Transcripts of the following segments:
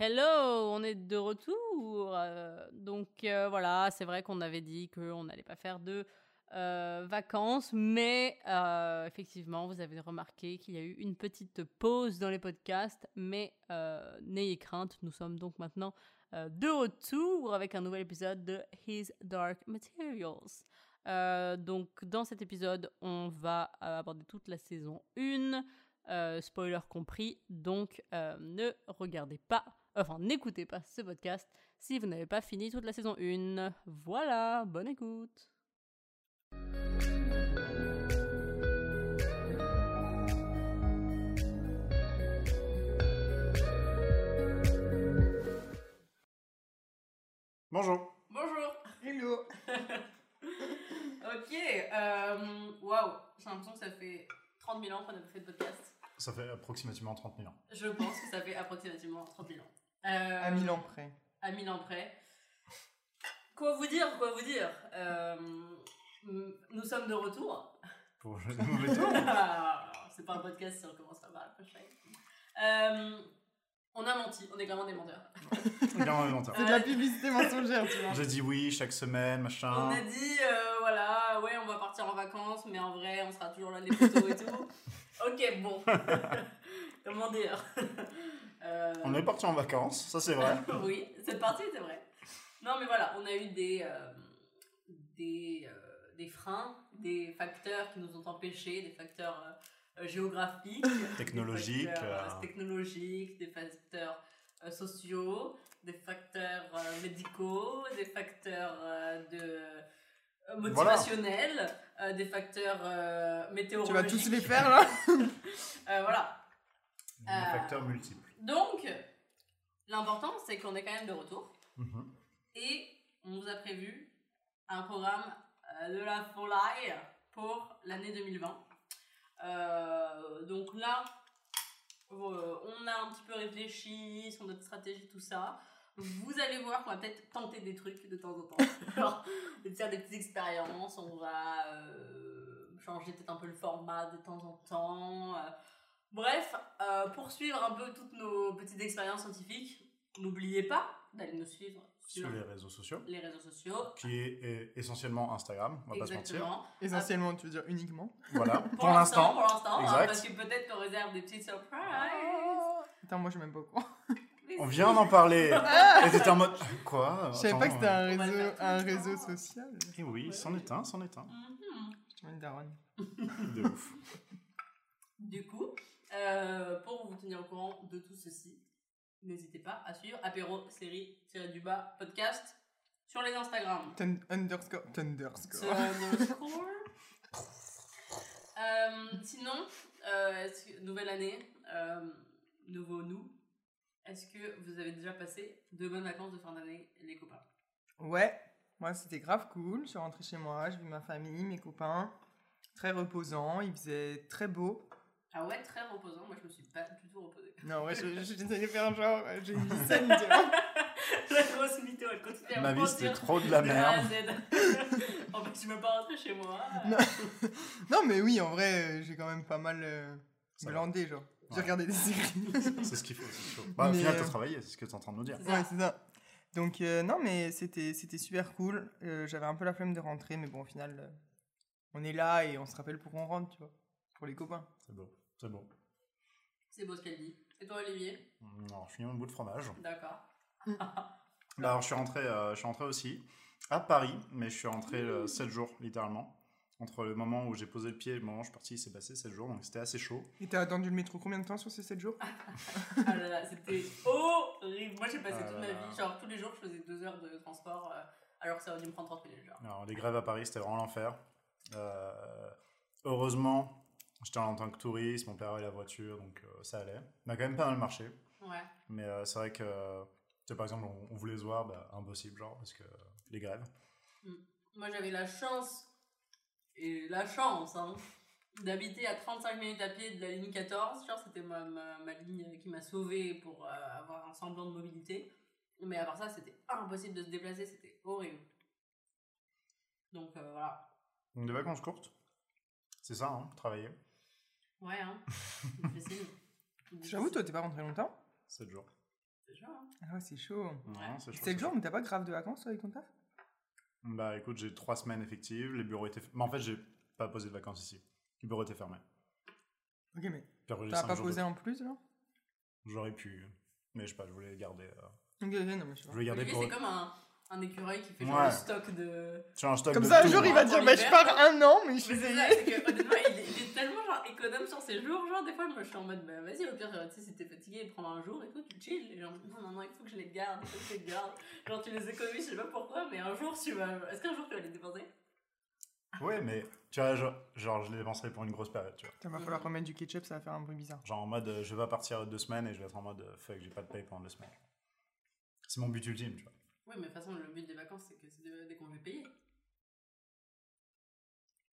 Hello, on est de retour. Euh, donc euh, voilà, c'est vrai qu'on avait dit qu'on n'allait pas faire de euh, vacances, mais effectivement, vous avez remarqué qu'il y a eu une petite pause dans les podcasts, mais n'ayez crainte, nous sommes donc maintenant de retour avec un nouvel épisode de His Dark Materials. donc dans cet épisode, on va aborder toute la saison 1, spoiler compris, donc ne regardez pas Enfin, n'écoutez pas ce podcast si vous n'avez pas fini toute la saison 1. Voilà, bonne écoute. Bonjour. Bonjour. Hello. ok. Euh, waouh. J'ai l'impression que ça fait 30 000 ans qu'on a fait de podcast. Ça fait approximativement 30 000 ans. Je pense que ça fait approximativement 30 000 ans. Euh, à mille ans près. À mille ans près. Quoi vous dire, quoi vous dire euh, Nous sommes de retour. Pour le mauvais tour C'est pas un podcast si on commence à mal. Euh, on a menti, on est clairement des menteurs. clairement des menteurs. C'est de la publicité mensongère, tu vois. J'ai dit oui chaque semaine, machin. On a dit, euh, voilà, ouais, on va partir en vacances, mais en vrai, on sera toujours là les photos et tout. ok, bon. Comment dire? Euh, On est parti en vacances, ça c'est vrai. oui, cette partie c'est vrai. Non, mais voilà, on a eu des, euh, des, euh, des freins, des facteurs qui nous ont empêchés, des facteurs géographiques, technologiques, des facteurs, technologiques, des facteurs sociaux, des facteurs médicaux, des facteurs de motivationnels, des facteurs météorologiques. Tu vas tous les faire là Voilà. Des facteurs multiples. Donc, l'important, c'est qu'on est quand même de retour. Mhm. Et on nous a prévu un programme euh, de la folie pour l'année 2020. Euh, donc là, euh, on a un petit peu réfléchi sur notre stratégie, tout ça. Vous allez voir qu'on va peut-être tenter des trucs de temps en temps. Genre, faire des petites expériences, on va changer peut-être un peu le format de temps en temps. Bref, euh, pour suivre un peu toutes nos petites expériences scientifiques, n'oubliez pas d'aller nous suivre sur, les réseaux sociaux. Les réseaux sociaux. Qui est, essentiellement Instagram, on va pas se mentir. Essentiellement, tu veux dire uniquement Voilà, pour, l'instant. Pour l'instant, hein, parce que peut-être qu'on réserve des petites surprises. Attends, moi je même pas quoi. On vient d'en parler. Et t'étais en mode quoi? Je savais pas que c'était un réseau, un réseau social. Et eh oui, c'en est un, c'en est un. Je te mets une daronne. De ouf. Du coup, euh, pour vous tenir au courant de tout ceci, n'hésitez pas à suivre apéro série du bas podcast sur les Instagram. underscore. Underscore. euh, sinon, euh, nouvelle année, nouveau nous. Est-ce que vous avez déjà passé de bonnes vacances de fin d'année, les copains? Ouais, moi c'était grave cool. Je suis rentrée chez moi, j'ai vu ma famille, mes copains. Très reposant, il faisait très beau. Ah ouais, très reposant. Moi, je me suis pas du tout reposée. Non, ouais, je, je, de faire genre, j'ai une scène, vois. La grosse mytho, elle continue à Ma vie, c'était trop de la merde. en fait, tu veux pas rentrer chez moi. Non. non, mais oui, en vrai, j'ai quand même pas mal euh, glandé, genre. J'ai regardé des séries. c'est ce qu'il faut. Ce faut. Bah, au final, t'as euh, travaillé, c'est ce que t'es en train de nous dire. Ouais, c'est ça. Donc, euh, non, mais c'était super cool. Euh, J'avais un peu la flemme de rentrer, mais bon, au final, euh, on est là et on se rappelle pourquoi on rentre, tu vois. Pour les copains. C'est beau. C'est beau. C'est beau ce qu'elle dit. Et toi, Olivier Non, je finis mon bout de fromage. D'accord. bah, alors, je suis, rentré, euh, je suis rentré aussi à Paris, mais je suis rentré 7 euh, jours, littéralement. Entre le moment où j'ai posé le pied et le moment où je suis parti, il s'est passé 7 jours, donc c'était assez chaud. Et t'as attendu le métro combien de temps sur ces 7 jours? Ah là là, c'était horrible. Moi, j'ai passé ah toute ma vie, genre tous les jours, je faisais 2 heures de transport, euh, alors que ça aurait dû me prendre 30 minutes. Genre. Alors, les grèves à Paris, c'était vraiment l'enfer. heureusement, J'étais en tant que touriste, mon père avait la voiture, donc euh, ça allait. On a quand même pas mal marché. Ouais. Mais euh, c'est vrai que, tu par exemple, on, voulait se voir, bah, impossible, genre, parce que les grèves. Mm. Moi, j'avais la chance, et la chance, hein, d'habiter à 35 minutes à pied de la ligne 14. Genre, c'était ma, ma, ligne qui m'a sauvé pour euh, avoir un semblant de mobilité. Mais à part ça, c'était impossible de se déplacer, c'était horrible. Donc voilà. Donc des vacances courtes. C'est ça, hein, travailler. Ouais, hein. J'avoue, toi, t'es pas rentré longtemps 7 jours. C'est chaud, hein. Ah ouais, c'est chaud. Ouais, c'est chaud, 7 c'est jours, chaud. mais t'as pas grave de vacances toi, avec ton taf? Bah écoute, j'ai trois semaines effectives, les bureaux étaient. Mais en fait, j'ai pas posé de vacances ici. Les bureaux étaient fermés. Ok, mais Puis après, j'ai t'as cinq pas jours posé de- en plus là J'aurais pu. Mais je sais pas, je voulais les garder. euh, Ok, ok, non, mais je sais Je pas. voulais garder Olivier, pour. c'est comme un, un écureuil qui fait genre Ouais. le stock de. Tu as un stock Comme de ça, un tout, jour, hein. il va Pour dire Bah, je pars un an, mais je Mais suis c'est ça, c'est que honnêtement, il, est- il est tellement genre économe sur ses jours. Genre, des fois, moi je suis en mode, bah vas-y, au pire, euh, tu sais, si t'es fatigué, prends un jour et tout, tu chill. Et genre, non, non, non, il faut que je les garde, il faut que je les garde. Genre, tu les économises, je sais pas pourquoi, mais un jour, tu vas. Est-ce qu'un jour tu vas les dépenser? Ouais, mais tu vois, genre, genre, je les dépenserai pour une grosse période, tu vois. Ça va falloir remettre du ketchup, ça va faire un bruit bizarre. Genre en mode, euh, je vais partir deux semaines et je vais être en mode, euh, fuck, j'ai pas de paye pendant deux semaines. C'est mon but ultime, tu vois. Oui, mais de toute façon, le but des vacances, c'est que c'est de- des congés payés.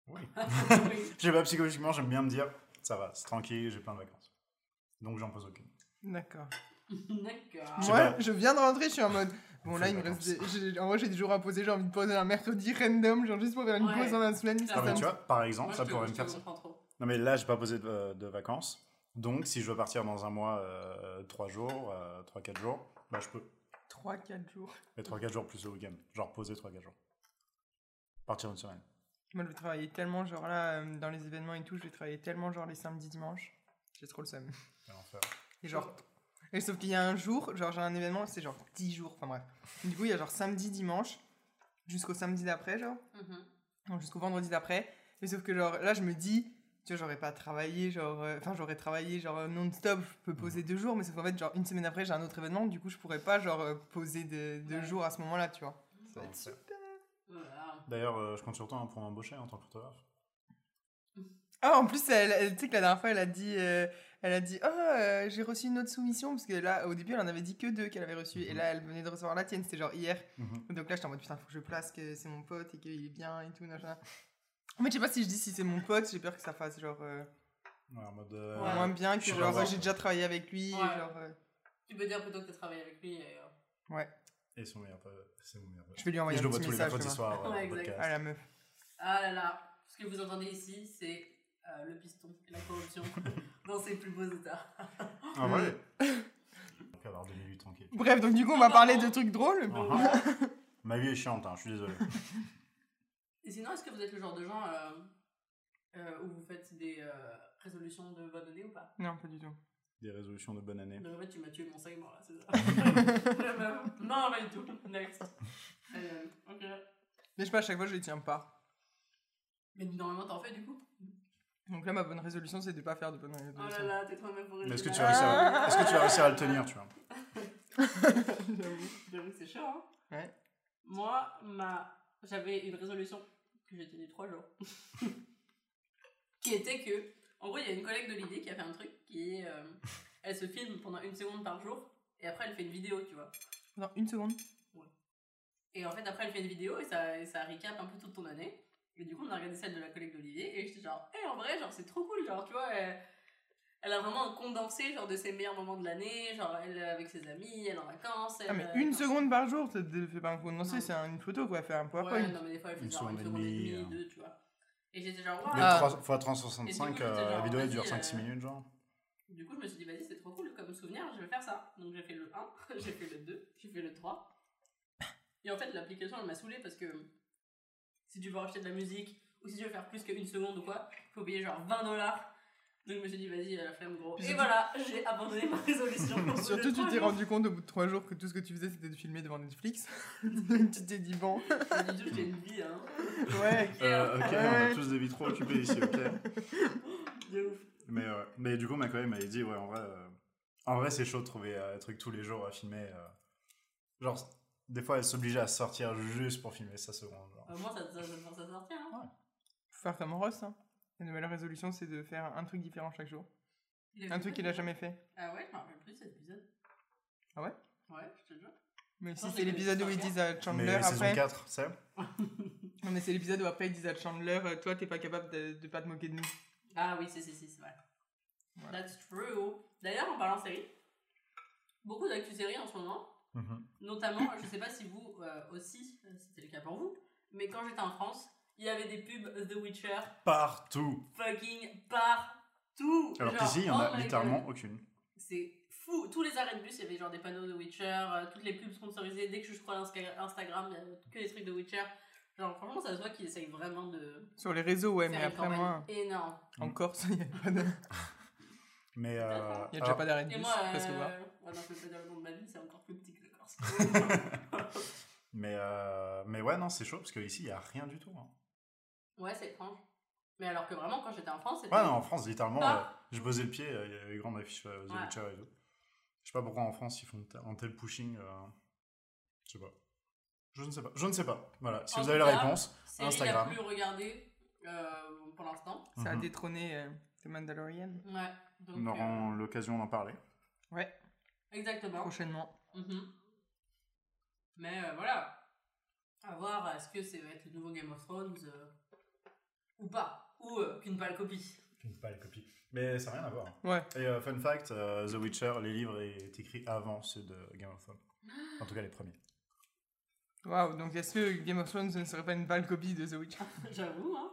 Oui. oui. Je sais pas, psychologiquement, j'aime bien me dire, ça va, c'est tranquille, j'ai plein de vacances. Donc j'en pose aucune. D'accord. D'accord. Moi, pas. je viens de rentrer, je suis en mode. Bon, On là, il me reste. des- j'ai- En vrai, j'ai des jours à poser, j'ai envie de poser un mercredi random, genre juste pour faire une Ouais. pause dans la semaine. Ah, Ah, mais tu vois, par exemple, Moi, ça pourrait me faire ça. Non, mais là, j'ai pas posé de, de vacances. Donc, si je veux partir dans un mois, euh, trois jours, euh, trois, quatre jours, bah je peux. 3-4 jours. Mais trois, quatre jours plus le week-end. Genre poser trois, quatre jours. Partir une semaine. Moi, je vais travailler tellement, genre là, euh, dans les événements et tout, je vais travailler tellement, genre les samedis, dimanches. J'ai trop le seum. Quel enfer. Et genre. Et sauf qu'il y a un jour, genre j'ai un événement, c'est genre 10 jours, enfin bref. Du coup, il y a genre samedi, dimanche, jusqu'au samedi d'après, genre. Mhm. Donc, jusqu'au vendredi d'après. Mais sauf que genre là, je me dis, tu vois, j'aurais pas travaillé, genre. euh, Enfin, j'aurais travaillé genre euh, non-stop, je peux poser deux jours, mais sauf qu'en fait, genre une semaine après, j'ai un autre événement, du coup, je pourrais pas, genre, euh, poser de- deux Ouais. jours à ce moment-là, tu vois. Ça va Quel être enfer. super. Voilà. D'ailleurs, euh, je compte sur toi hein, pour m'embaucher en tant que photographe. Ah, en plus, elle, elle- tu sais que la dernière fois, elle a dit, euh, elle a dit, oh, euh, j'ai reçu une autre soumission, parce que là, au début, elle en avait dit que deux qu'elle avait reçues, et Mhm. là, elle venait de recevoir la tienne, c'était genre hier. Mhm. Donc là, j'étais en mode, putain, faut que je place que c'est mon pote et qu'il est bien et tout, machin. En fait, je sais pas si je dis si c'est mon pote, j'ai peur que ça fasse genre euh, Ouais, en mode. euh, Ouais. moins bien, que je genre j'ai déjà travaillé avec lui, et Ouais. genre. euh, Tu peux dire plutôt que tu as travaillé avec lui. Et, euh, ouais, Et son meilleur pote. C'est mon meilleur pote. je vais lui Et envoyer je un le vois petit tous les message. mercredis demain. soirs euh, Ouais, au exact. podcast. Ah la meuf. Ah là là, ce que vous entendez ici, c'est euh, le piston et la corruption dans ses plus beaux états. Ah ouais On peut avoir deux minutes tranquille. Bref, donc du coup, on va parler de trucs drôles. Ah, ah. Ma vie est chiante, hein, je suis désolé. Et sinon, est-ce que vous êtes le genre de gens euh, euh, où vous faites des euh, résolutions de bonne année ou pas? Non, pas du tout. Des résolutions de bonne année. Donc en fait, tu m'as tué mon segment là, c'est ça. Non, pas du tout. Next. Euh, ok. Mais je sais pas, à chaque fois, je les tiens pas. Mais normalement, t'en fais du coup? Donc là, ma bonne résolution, c'est de pas faire de bonnes Oh là là, t'es trop même pour Mais est-ce que, tu vas réussir à... est-ce que tu vas réussir à le tenir, tu vois? J'avoue. J'avoue que c'est chaud, hein Ouais. Moi, ma... j'avais une résolution que j'ai tenue trois jours. qui était que, en gros, il y a une collègue de l'idée qui a fait un truc qui est. euh, elle se filme pendant une seconde par jour et après elle fait une vidéo, tu vois. Non, une seconde. Et en fait, après elle fait une vidéo et ça, et ça recap un peu toute ton année. Et du coup, on a regardé celle de la collègue d'Olivier et j'étais genre, hé, en vrai, genre, c'est trop cool, genre, tu vois. Elle, elle a vraiment un condensé genre de ses meilleurs moments de l'année, genre elle est avec ses amis, elle est en vacances. Ah, elle, mais euh, une enfin, seconde par jour, ça te fait pas un condensé, Non. c'est une photo quoi, faire un Ouais, PowerPoint. non, mais des fois, elle fait Une genre une seconde seconde et et demie, hein. deux, tu vois. Et j'étais genre, Mais Ah. waouh! 3 fois Et du 365, coup, euh, j'étais la genre, vidéo elle dure vas-y, 5-6 euh, minutes, genre. Du coup, je me suis dit, vas-y, c'est trop cool comme souvenir, je vais faire ça. Donc, j'ai fait le 1, j'ai fait le 2, j'ai fait le 3. Et en fait, l'application, elle m'a saoulé parce que si tu veux acheter de la musique ou si tu veux faire plus qu'une seconde ou quoi, il faut payer genre 20 dollars. Donc, je me suis dit, vas-y, la flemme, gros. Puis Et surtout- voilà, j'ai abandonné ma résolution. Surtout, tu t'es rendu compte au bout de trois jours que tout ce que tu faisais c'était de filmer devant Netflix. Tu t'es dit bon. Pas du tout, j'ai une vie, hein. Ouais. Euh, ok, on a Ouais. tous des vies trop occupées ici, ok. De ouf. Mais, euh, mais du coup, ma collègue m'avait dit, ouais, en vrai, euh, en vrai c'est chaud de trouver euh, un truc tous les jours à filmer. euh. genre, des fois, elle s'obligeait à sortir juste pour filmer sa seconde. Genre. Au moins, ça, ça, ça, ça, ça sortir, hein. Faut faire comme Ross. Hein. La nouvelle résolution c'est de faire un truc différent chaque jour. Un truc qu'il a jamais fait. Ah ouais, je m'en rappelle plus cet épisode. Ah ouais? Ouais, je te jure. Mais si c'est l'épisode où ils disent à Chandler Mais saison après. 4, c'est Non mais c'est l'épisode où après ils disent à Chandler, euh, toi t'es pas capable de, de pas te moquer de nous. Ah oui, c'est, c'est, c'est, c'est vrai. Voilà. That's true. D'ailleurs, en parlant série, beaucoup d'actu séries en ce moment, Mhm. notamment, je sais pas si vous euh, aussi, euh, c'était le cas pour vous, mais quand j'étais en France, il y avait des pubs The Witcher Partout fucking partout. Alors qu'ici, il y en oh a my littéralement God. aucune. C'est fou. Tous les arrêts de bus, il y avait genre des panneaux de Witcher, euh, toutes les pubs sponsorisées. Dès que je scrolle Insta- Instagram, il y a que des trucs de Witcher. Genre, franchement, ça se voit qu'ils essayent vraiment de Sur les réseaux, ouais, mais après, moi, énorme. en Corse, il n'y a pas de- Mais. euh, il y a déjà alors- pas d'arrêt de Et bus, moi, euh, presque voir. ouais, non, je peux pas dire le nom de ma ville, c'est encore plus petit que la Corse. Mais, euh, mais ouais, non, c'est chaud parce qu'ici, il n'y a rien du tout. hein. Ouais, c'est étrange. Mais alors que vraiment, quand j'étais en France, c'était. Ouais, non, en France, littéralement, Ah. euh, je posais le pied, euh, il y avait grande affiche euh, The Ouais. Witcher et tout. Je sais pas pourquoi en France, ils font un tel pushing. euh, Je sais pas. Je ne sais pas. Je ne sais pas. Voilà, si En vous avez la réponse, Instagram. la plus regardée euh, pour l'instant. Ça a Mhm. détrôné euh, The Mandalorian. Ouais. Donc, on aura l'occasion d'en parler. Ouais, exactement. prochainement. Mhm. Mais euh, voilà. À voir, est-ce que ça va être le nouveau Game of Thrones euh, ou pas Ou euh, qu'une pâle copie. Je ne pas les copies. Mais ça n'a rien à voir. Ouais. Et euh, fun fact, euh, The Witcher, les livres est écrit avant ceux de Game of Thrones. En tout cas, les premiers. Waouh, donc est-ce que Game of Thrones ne serait pas une pâle copie de The Witcher? J'avoue, hein.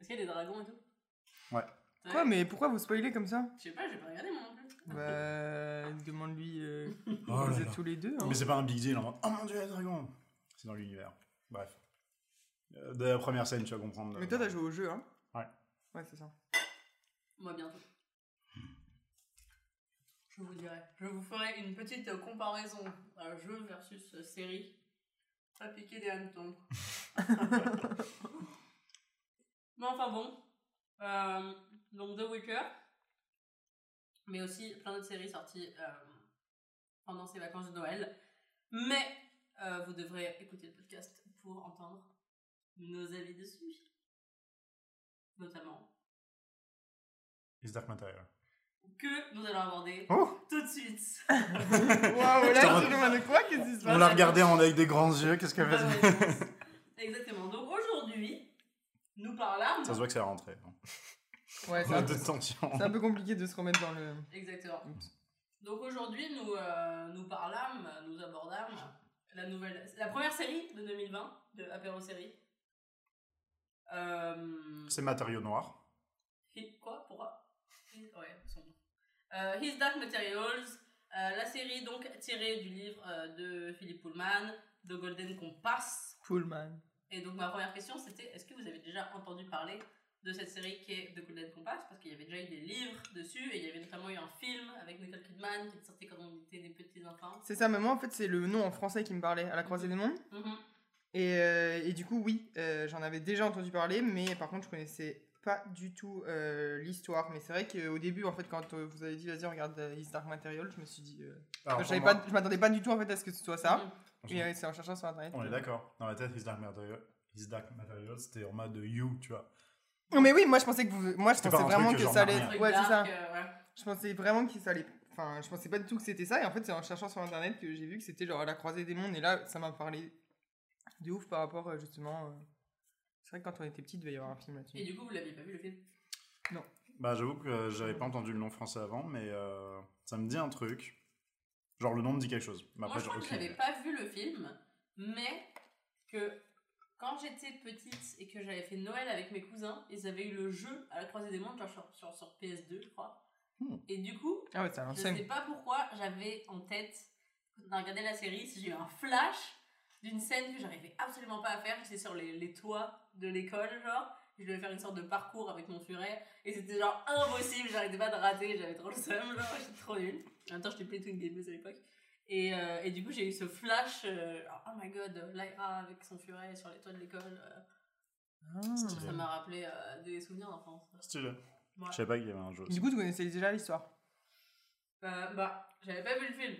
Est-ce qu'il y a des dragons et tout? Ouais. Quoi, mais pourquoi vous spoilez comme ça? Je sais pas, j'ai pas regardé moi non plus. Bah, demande-lui. euh, Oh vous là êtes là. tous les deux. hein. Mais c'est pas un big deal en mode Oh mon dieu, les dragons C'est dans l'univers. Bref. Euh, Dès la première scène, tu vas comprendre. Mais toi, t'as joué au jeu, hein Ouais. Ouais, c'est ça. Moi bientôt. Je vous dirai. Je vous ferai une petite euh, comparaison euh, jeu versus euh, série. Pas piquer des hannetons. Mais enfin bon. Euh, donc The Witcher. Mais aussi plein d'autres séries sorties euh, pendant ces vacances de Noël. Mais euh, vous devrez écouter le podcast pour entendre nos avis dessus. Notamment Is Dark Material. que nous allons aborder Oh tout de suite. Waouh, là, t'en- tu demandes quoi Qu'est-ce qui se On l'a regardé en avec des grands yeux, qu'est-ce qu'elle fait réponse. Exactement. Donc aujourd'hui, nous parlons. Ça se voit que c'est hein. Ouais, c'est un, de peu- tension. c'est un peu compliqué de se remettre dans le. Exactement. Oups. Donc aujourd'hui, nous, euh, nous parlâmes, nous abordâmes la nouvelle, la première série de 2020 de Apéro Série. Euh, C'est matériaux noirs. Quoi Pourquoi? His- Ouais, son nom. Euh, His Dark Materials, euh, la série donc tirée du livre euh, de Philippe Pullman, The Golden Compass. Pullman. Et donc ma première question c'était est-ce que vous avez déjà entendu parler de cette série qui est The Golden Compass? Parce qu'il y avait déjà eu des livres dessus et il y avait notamment eu un film avec Nicole Kidman qui est sorti quand on était des petits enfants. C'est ça, mais moi, en fait, c'est le nom en français qui me parlait, à la croisée des mondes. Mhm. Et, euh, et du coup, oui, euh, j'en avais déjà entendu parler, mais par contre, je connaissais pas du tout euh, l'histoire. Mais c'est vrai qu'au début, en fait, quand euh, vous avez dit, vas-y, regarde His Dark Material, je me suis dit. euh, Alors, je pas, je m'attendais pas du tout, en fait, à ce que ce soit ça. Mhm. Et c'est en cherchant sur internet. On est d'accord. Dans la tête, His Dark Material, His Dark Material c'était en mode You, tu vois. Non, mais oui, moi, je pensais que vous. Moi, je pensais vraiment que ça allait. Ouais, c'est ça. euh, ouais. Je pensais vraiment que ça allait. Enfin, je pensais pas du tout que c'était ça. Et en fait, c'est en cherchant sur internet que j'ai vu que c'était genre à la croisée des mondes. Et là, ça m'a parlé de ouf par rapport euh, justement. euh, C'est vrai que quand on était petit, il devait y avoir un film Et là-dessus. du coup, vous l'aviez pas vu le film? Bah, j'avoue que euh, j'avais pas entendu le nom français avant, mais euh, ça me dit un truc. Genre, le nom me dit quelque chose. Mais Moi, après, je crois que j'avais pas vu le film, mais que quand j'étais petite et que j'avais fait Noël avec mes cousins, ils avaient eu le jeu à la croisée des mondes, genre sur, sur, sur PS2, je crois. Hmm. Et du coup, Ah ouais, je sais pas pourquoi j'avais en tête, quand on a regardé la série, j'ai eu un flash d'une scène que j'arrivais absolument pas à faire. J'étais sur les, les toits de l'école, genre. Je devais faire une sorte de parcours avec mon furet. Et c'était genre impossible, j'arrêtais pas de rater, j'avais trop le seum, genre, j'étais trop nulle. En même temps, j'étais play Twin Gameuse à l'époque. Et, euh, et du coup, j'ai eu ce flash, euh, genre, oh my god, Lyra avec son furet sur les toits de l'école. euh, Ah. ça m'a rappelé euh, des souvenirs d'enfance. Stylé. Ouais. Je savais pas qu'il y avait un jeu. Du coup, tu connaissais déjà l'histoire? Euh, bah, j'avais pas vu le film.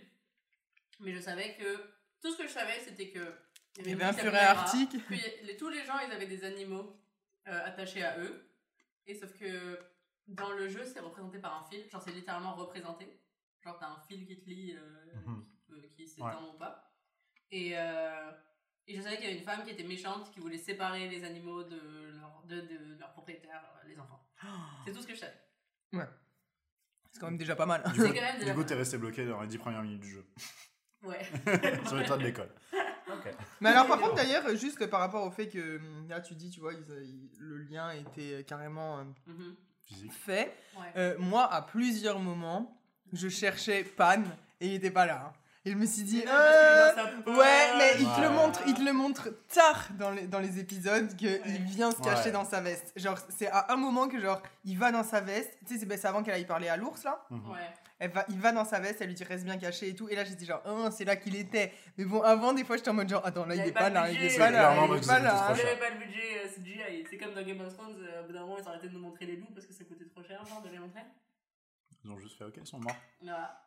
Mais je savais que. Tout ce que je savais, c'était que. Il y avait un furet arctique. Puis les- tous les gens, ils avaient des animaux euh, attachés à eux. Et sauf que dans le jeu, c'est représenté par un fil. Genre, c'est littéralement représenté. Genre, t'as un fil qui te lie, euh, Mhm. qui, peut- qui s'étend ou pas. Et, euh, et je savais qu'il y avait une femme qui était méchante, qui voulait séparer les animaux de leur, de, de leur propriétaire, euh, les enfants. C'est tout ce que je savais. C'est quand même déjà pas mal. Du C'est coup, quand même du déjà coup, pas t'es resté bloqué dans les 10 premières minutes du jeu. Ouais. Sur les toits de l'école. Mais alors, par contre, d'ailleurs, juste par rapport au fait que hum, là, tu dis, tu vois, ils- ils- le lien était carrément euh, Mhm. Physique. fait. Ouais. Euh, moi, à plusieurs moments, je cherchais Pan et il était pas là. hein. Et je me suis dit, euh, ouais, mais il te le montre, il te le montre tard dans les, dans les épisodes qu'il Ouais. vient se cacher Ouais. dans sa veste. Genre, c'est à un moment que genre, il va dans sa veste. Tu sais, c'est avant qu'elle aille parler à l'ours là. Mhm. Ouais. Elle va, il va dans sa veste, elle lui dit reste bien caché et tout. Et là, j'étais genre, oh, c'est là qu'il était. Mais bon, avant, des fois, j'étais en mode genre, attends, là, Il il, est pas là, il est pas là, il est pas là. Il avait pas le budget euh, CGI. C'est comme dans Game of Thrones, euh, au bout d'un moment, ils ont arrêté de nous montrer les loups parce que ça coûtait trop cher, genre, de les montrer. Ils ont juste fait, ok, ils sont morts. Voilà.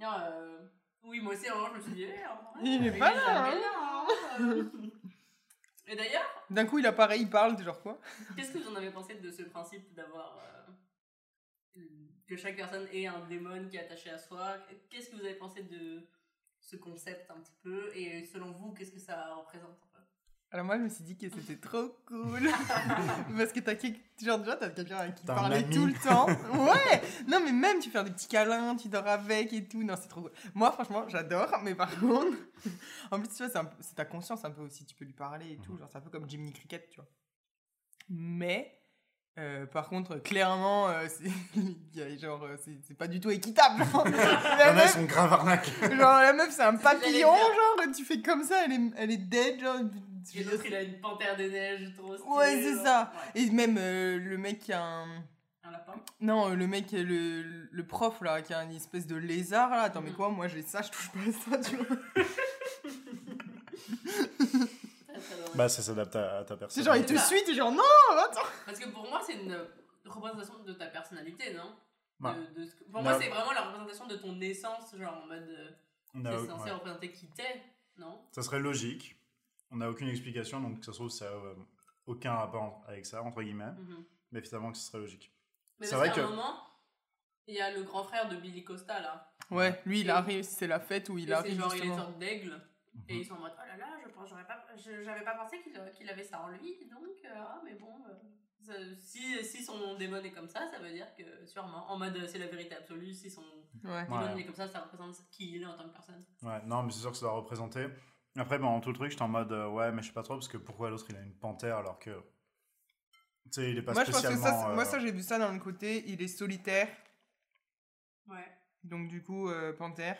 Non, euh... Oui, moi aussi, à un moment, je me suis dit, eh, Il est pas là, hein. là, hein. Et d'ailleurs, D'un coup, il apparaît, il parle, t'es genre quoi? qu'est-ce que vous en avez pensé de ce principe d'avoir. euh, que chaque personne ait un démon qui est attaché à soi? Qu'est-ce que vous avez pensé de ce concept un petit peu? Et selon vous, qu'est-ce que ça représente un peu Alors moi, je me suis dit que c'était trop cool. Parce que t'as quel- genre déjà, t'as quelqu'un avec qui T'as un parler ami. tout le temps. Ouais Non, mais même, tu fais des petits câlins, tu dors avec et tout. Non, c'est trop cool. Moi, franchement, j'adore. Mais par contre, en plus, tu vois, c'est un peu- c'est ta conscience un peu aussi. Tu peux lui parler et tout. Mhm. Genre, c'est un peu comme Jiminy Cricket, tu vois. Mais... euh, par contre, clairement, euh, c'est il y a genre, euh, c'est c'est pas du tout équitable. genre. Il y la en a, ils meuf, sont grave arnaques. genre, la meuf, c'est un papillon, dire. genre, tu fais comme ça, elle est, elle est dead, genre. Et l'autre, il a une panthère des neiges trop stylée. Ouais, c'est ça. Ouais. Et même euh, le mec qui a un. Un lapin? Non, euh, le mec, le, le prof là, qui a une espèce de lézard là. Attends, mais Mhm. quoi Moi j'ai ça, je touche pas à ça, tu vois. Très, très drôle. Bah, ça s'adapte à, à ta C'est personne. genre, il te C'est suit, t'es genre, non, attends. Parce que pour moi, c'est une représentation de ta personnalité, non? Ouais. De- de ce que- Pour Non. moi, c'est vraiment la représentation de ton essence, genre en mode. euh, On a- c'est censé ouais. représenter qui t'es, non? Ça serait logique. On n'a aucune explication, donc ça se trouve, ça n'a euh, aucun rapport avec ça, entre guillemets. Mhm. Mais finalement, que ce serait logique. Mais C'est vrai qu'à un que- moment, il y a le grand frère de Billy Costa là. Ouais, lui il Et- arrive, c'est la fête où il Et c'est arrive genre, il est sorte d'aigle. Et Mhm. ils sont en mode, oh là là, je pas, je- j'avais pas pensé qu'il qu'il avait ça en lui, donc, euh, ah, mais bon, euh, ça- si, si son démon est comme ça, ça veut dire que sûrement, en mode, euh, c'est la vérité absolue, si son Ouais. démon Ouais. est comme ça, ça représente qui il est en tant que personne. Ouais, non, mais c'est sûr que ça doit représenter. Après, bon, tout le truc, j'étais en mode, euh, ouais, mais je sais pas trop, parce que pourquoi l'autre il a une panthère alors que. Tu sais, il est pas Moi je pense que spécialement. ça, moi euh, ça j'ai vu ça dans le côté, il est solitaire, Ouais. donc du coup, euh, panthère.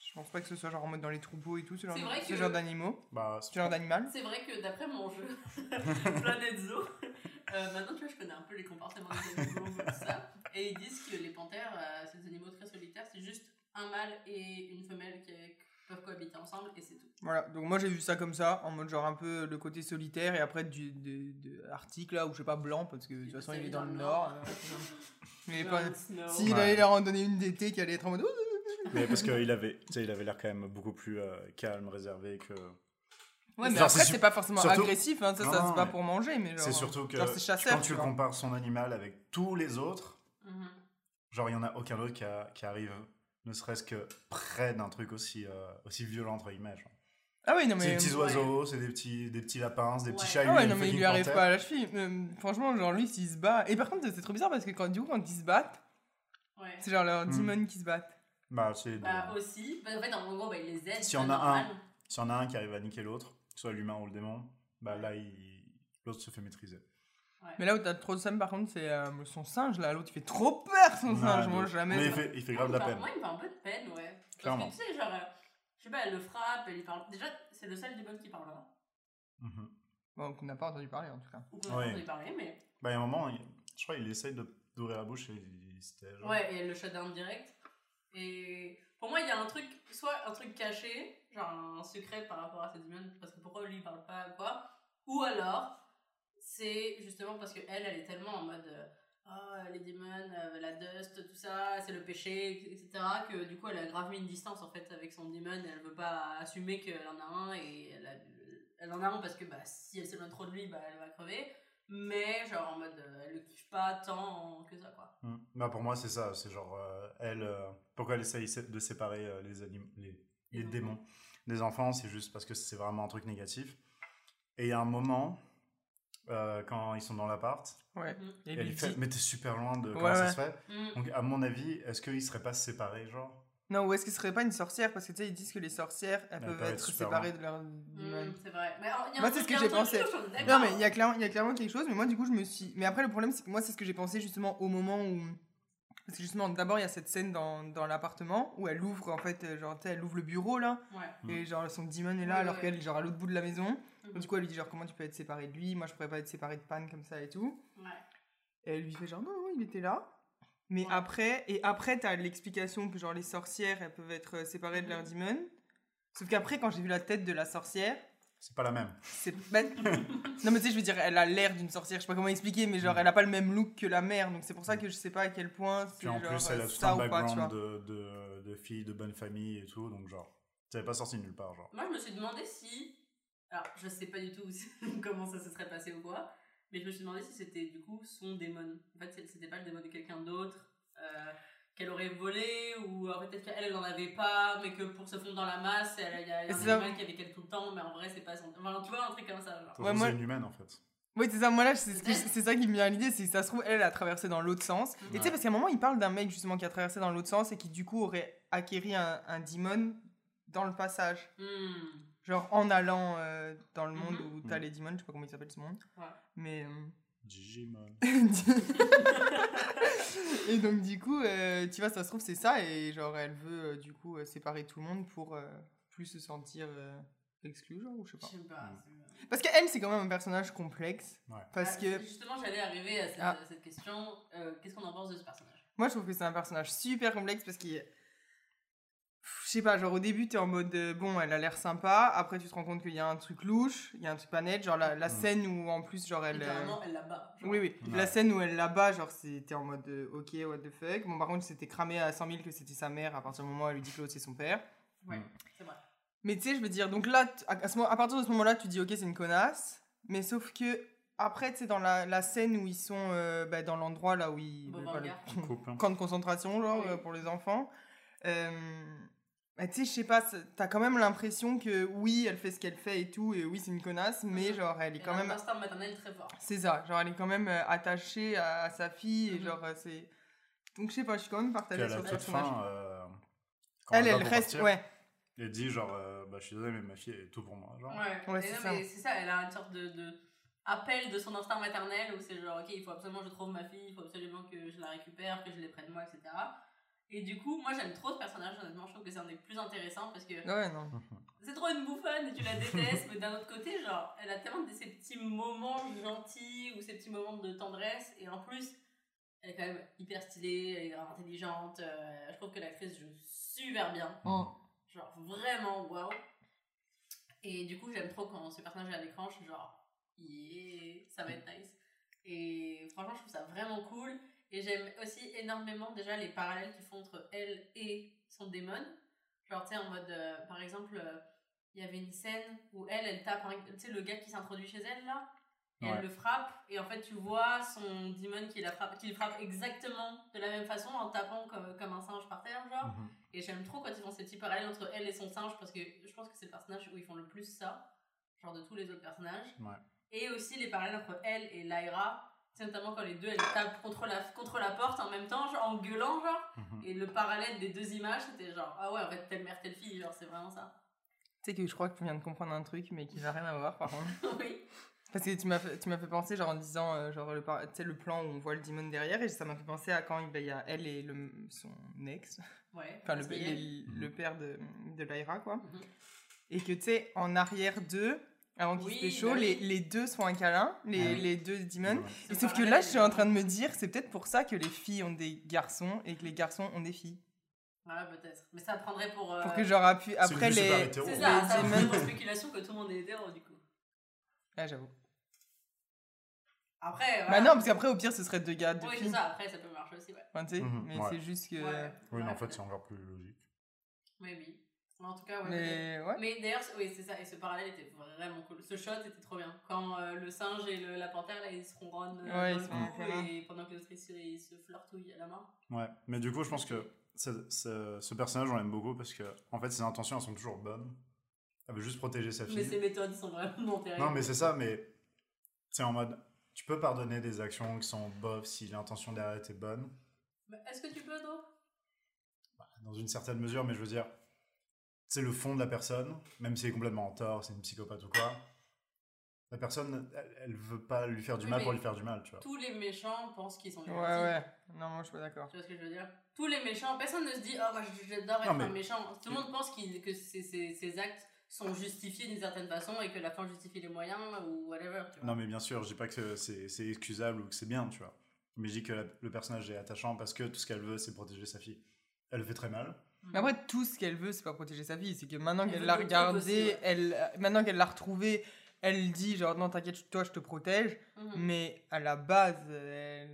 Je pense pas que ce soit genre en mode dans les troupeaux et tout, ce genre, que- genre d'animaux, Bah, ce genre d'animal. C'est vrai que d'après mon jeu, Planet Zoo, euh, maintenant tu vois, je connais un peu les comportements des animaux, tout ça. Et ils disent que les panthères, euh, c'est des animaux très solitaires, c'est juste un mâle et une femelle qui peuvent cohabiter ensemble et c'est tout. Voilà, donc moi j'ai vu ça comme ça, en mode genre un peu le côté solitaire et après du de, de Arctique là, ou je sais pas blanc parce que de toute façon il est dans le nord. mais pas-. S'il Ouais. allait leur en donner une d'été qui allait être en mode. Mais parce qu'il avait, tu sais, il avait l'air quand même beaucoup plus euh, calme, réservé que. Ouais, mais Genre, après c'est pas forcément surtout- agressif, hein, ça, ça c'est pas mais pour manger, mais genre. C'est surtout que genre, c'est chasseur, quand tu compares son animal avec tous les autres, Mhm. genre il y en a aucun autre qui, a- qui arrive, ne serait-ce que près d'un truc aussi, euh, aussi violent entre guillemets. genre. Ah oui, non C'est des mais. petits oiseaux, c'est des petits, des petits lapins, c'est des petits chats. Ah ouais, non mais il lui arrive pas à la cheville. Euh, franchement, genre lui s'il se bat. Et par contre, c'est trop bizarre parce que quand, du coup, quand ils se battent, Ouais. c'est genre leurs Hmm. demons qui se battent. Bah, c'est Bah aussi, bah, en fait en gros bah, il les aide. S'il y en c'est a un. normal. Y en a un qui arrive à niquer l'autre, que ce soit l'humain ou le démon, bah là, il... l'autre se fait maîtriser. Mais là où t'as trop de seum, par contre, c'est euh, son singe là. L'autre il fait trop peur son Ouais, singe. Moi jamais. Mais il fait, il fait grave de la peine. Moi il me fait un peu de peine, ouais. Clairement. Parce que tu sais, genre, euh, je sais pas, elle le frappe, elle lui parle. Déjà, c'est le seul démon qui parle là. Mhm. Bon, qu'on n'a pas entendu parler en tout cas. Ou qu'on a Ouais. entendu parler, mais. Bah, il y a un moment, il- je crois qu'il essaye de- d'ouvrir la bouche et il- c'était genre. Ouais, et elle le shut down direct. Et pour moi, il y a un truc, soit un truc caché, genre un secret par rapport à cette démon, parce que pourquoi lui il parle pas, quoi. Ou alors, c'est justement parce que elle, elle est tellement en mode. euh, Oh, les démons, euh, la dust, tout ça, c'est le péché, etc. Que du coup, elle a grave mis une distance en fait avec son démon et elle veut pas assumer qu'elle en a un et elle, a- elle en a un parce que bah, si elle s'éloigne trop de lui, bah, elle va crever. Mais genre en mode, euh, elle le kiffe pas tant que ça quoi. Bah, pour moi, c'est ça. C'est genre, euh, elle. euh, pourquoi elle essaye de séparer les, anim- les, les Les démons des enfants C'est juste parce que c'est vraiment un truc négatif. Et il y a un moment, euh, quand ils sont dans l'appart, Ouais. Et et elle lui lui fait Mais t'es super loin de Ouais, comment ça ouais. se fait. Mm. Donc, à mon avis, est-ce qu'ils seraient pas séparés, genre? Non, ou est-ce qu'il serait pas une sorcière? Parce que tu sais, ils disent que les sorcières, elles Elles peuvent être séparées loin. de leur Mm, c'est vrai. Mais alors, il y a Moi, c'est ce que j'ai pensé. Non, mais il y, a clairement, il y a clairement quelque chose, mais moi, du coup, je me suis. Mais après, le problème, c'est que moi, c'est ce que j'ai pensé justement au moment où Parce que justement, d'abord, il y a cette scène dans, dans l'appartement où elle ouvre, en fait, euh, genre, tu sais, elle ouvre le bureau, là, Ouais. Et genre, son demon est là, Ouais, alors ouais. qu'elle est genre à l'autre bout de la maison. Du coup, elle lui dit, genre, comment tu peux être séparée de lui? Moi, je pourrais pas être séparée de Pan comme ça et tout. Et elle lui fait, genre, non, non, il était là. Mais après, et après, t'as l'explication que, genre, les sorcières, elles peuvent être euh, séparées de leur Mhm. demon. Sauf qu'après, quand j'ai vu la tête de la sorcière, C'est pas la même. c'est ben... non mais tu sais je veux dire elle a l'air d'une sorcière je sais pas comment expliquer mais genre Mm. elle a pas le même look que la mère donc c'est pour ça que je sais pas à quel point c'est Puis en genre plus, elle a tout ça un ou pas tu vois background de, de, de fille, de bonne famille et tout, donc genre, ça pas sorti nulle part, genre. Moi, je me suis demandé si. Alors, je sais pas du tout comment ça se serait passé ou quoi, mais je me suis demandé si c'était du coup son démon. En fait, c'était pas le démon de quelqu'un d'autre euh, qu'elle aurait volé, ou euh, peut-être qu'elle, elle n'en avait pas, mais que pour se fondre dans la masse, elle- il y a, il y a un C'est ça. animal qui avait qu'elle tout le temps, mais en vrai, c'est pas son. Enfin, tu vois, un truc comme ça. Genre. Ouais, moi- c'est une humaine en fait. oui c'est ça moi là c'est ce ça qui me vient à l'idée c'est que ça se trouve elle a traversé dans l'autre sens et tu sais parce qu'à un moment il parle d'un mec justement qui a traversé dans l'autre sens et qui du coup aurait acquéri un, un demon dans le passage Hmm. genre en allant euh, dans le monde Mhm. où t'as Mhm. les demons je sais pas comment il s'appelle ce monde Ouais. mais euh, Digimon. et donc du coup, euh, tu vois, ça se trouve c'est ça et genre elle veut euh, du coup euh, séparer tout le monde pour euh, plus se sentir euh, exclue, genre ou je sais Je pas. sais pas. C'est- Parce qu'elle c'est quand même un personnage complexe Ouais. parce Ah, que Justement, j'allais arriver à cette, Ah. à cette question. Euh, Qu'est-ce qu'on en pense de ce personnage? Moi je trouve que c'est un personnage super complexe parce qu'il je sais pas, genre au début t'es en mode euh, bon elle a l'air sympa, après tu te rends compte qu'il y a un truc louche, il y a un truc pas net, genre la, la Mm. scène où en plus genre elle... euh, elle la bat. genre. Oui, oui. Ouais. La scène où elle la bat, genre, c'était en mode euh, ok, what the fuck. Bon, par contre, c'était cramé à 100 000 que c'était sa mère à partir du moment où elle lui dit que l'autre c'est son père. Ouais, Mm. c'est vrai. Mais tu sais, je veux dire, donc là, t- à, à ce moment- à partir de ce moment-là, tu dis ok, c'est une connasse. Mais sauf que après, tu sais, dans la, la scène où ils sont euh, bah, dans l'endroit là où ils. Bon, bah, bah, le- hein. camp de concentration, genre, Oui. euh, pour les enfants. Euh, bah, tu sais, je sais pas, t'as quand même l'impression que oui, elle fait ce qu'elle fait et tout, et oui, c'est une connasse, mais Mhm. genre, elle est Elle quand a même un instinct maternel très fort. c'est ça, genre elle est quand même euh, attachée à, à sa fille et Mhm. genre euh, c'est. Donc je sais pas, je suis quand même partagée sur personnage. fin, euh, quand Elle, elle reste, partir, ouais. Elle dit genre, euh, bah je suis désolé, mais ma fille est tout pour moi. Genre. Ouais, Ouais, c'est ça. mais c'est ça, elle a une sorte de, de appel de son instinct maternel où c'est genre, ok, il faut absolument que je trouve ma fille, il faut absolument que je la récupère, que je l'ai près de moi, etc. Et du coup, moi j'aime trop ce personnage, honnêtement, je trouve que c'est un des plus intéressants parce que Ouais, non. c'est trop une bouffonne et tu la détestes, mais d'un autre côté, genre, elle a tellement de ces petits moments gentils ou ces petits moments de tendresse, et en plus, elle est quand même hyper stylée, elle est grave intelligente, euh, je trouve que l'actrice joue super bien. Genre vraiment waouh. Et du coup, j'aime trop quand ce personnage est à l'écran, je suis genre, yeah, ça va être nice. Et franchement, je trouve ça vraiment cool. Et j'aime aussi énormément déjà les parallèles qu'ils font entre elle et son démon. Genre, tu sais, en mode, euh, par exemple, euh, il y avait une scène où elle, elle tape, tu sais, le gars qui s'introduit chez elle là, et Ouais. elle le frappe, et en fait, tu vois son démon qui la frappe, qui le frappe exactement de la même façon en tapant comme, comme un singe par terre, genre. Mhm. Et j'aime trop quand ils font ces petits parallèles entre elle et son singe parce que je pense que c'est le personnage où ils font le plus ça, genre de tous les autres personnages. Ouais. Et aussi les parallèles entre elle et Lyra, c'est notamment quand les deux elles tapent contre la, contre la porte en même temps, genre en gueulant, genre. Mhm. Et le parallèle des deux images, c'était genre, ah ouais, en fait, telle mère, telle fille, genre c'est vraiment ça. Tu sais que je crois que tu viens de comprendre un truc, mais qui n'a rien à voir par contre. oui. Parce que tu m'as fait, tu m'as fait penser, genre en disant, euh, genre le, par- tu sais, le plan où on voit le demon derrière, et ça m'a fait penser à quand il ben, il y a elle et le, son ex, Ouais. enfin le, les- le père de, de Lyra, quoi. Mhm. Et que tu sais, en arrière d'eux, avant qu'ils Oui, se pécho, bah oui. les, les deux sont un câlin, les, Ah oui. les deux demons. Et sauf que là, je suis en train de me dire, c'est peut-être pour ça que les filles ont des garçons et que les garçons ont des filles. Ouais, peut-être. Mais ça prendrait pour. euh, Pour que C'est une après les. C'est Les ça, ça demons- prendrait pour spéculation que tout le monde est hétéro du coup. Ah, j'avoue. Après, Bah voilà. non, parce qu'après, au pire, ce serait deux gars, deux Oui, c'est filles. ça, après ça peut marcher aussi, ouais. Enfin, tu sais, Mhm, mais ouais. c'est juste que. Ouais. Oui, mais en fait, c'est encore plus logique. Oui, oui. En tout cas, ouais. Mais ouais. Mais d'ailleurs, c- oui, c'est ça, et ce parallèle était vraiment cool. Ce shot était trop bien. Quand euh, le singe et le- la panthère, là, ils se ronronnent euh, Ouais, dans ils le se cou, font et pendant que l'autre, il se, il se flirtouille à la main. Ouais, mais du coup, je pense que ce, ce- ce personnage, on l'aime beaucoup parce que, en fait, ses intentions, elles sont toujours bonnes. Elle veut juste protéger sa fille. Mais ses méthodes sont vraiment terribles. Non, mais c'est ça, mais c'est en mode, tu peux pardonner des actions qui sont bof si l'intention derrière était bonne, Est-ce que tu peux, toi? Bah, dans une certaine mesure, mais je veux dire, c'est le fond de la personne, même si elle est complètement en tort, c'est une psychopathe ou quoi. La personne, elle, elle veut pas lui faire du Oui, mal pour lui faire du mal, tu vois. Tous les méchants pensent qu'ils sont Ouais, gentils. ouais. Non, moi, je suis pas d'accord. Tu vois ce que je veux dire? Tous les méchants, personne ne se dit Oh, moi j'adore être Non, mais- un méchant. Tout le monde pense que ses, actes sont justifiés d'une certaine façon et que la fin justifie les moyens ou whatever. Tu vois. Non, mais bien sûr, je dis pas que c'est c'est excusable ou que c'est bien, tu vois. Mais je dis que la- le personnage est attachant parce que tout ce qu'elle veut, c'est protéger sa fille. Elle le fait très mal. Mais après, tout ce qu'elle veut, c'est pas protéger sa fille. C'est que maintenant Elle qu'elle l'a d'autres trucs regardé, aussi, ouais. elle, euh, maintenant qu'elle l'a retrouvé, elle dit genre non, t'inquiète, toi, je te protège. Mhm. Mais à la base, elle,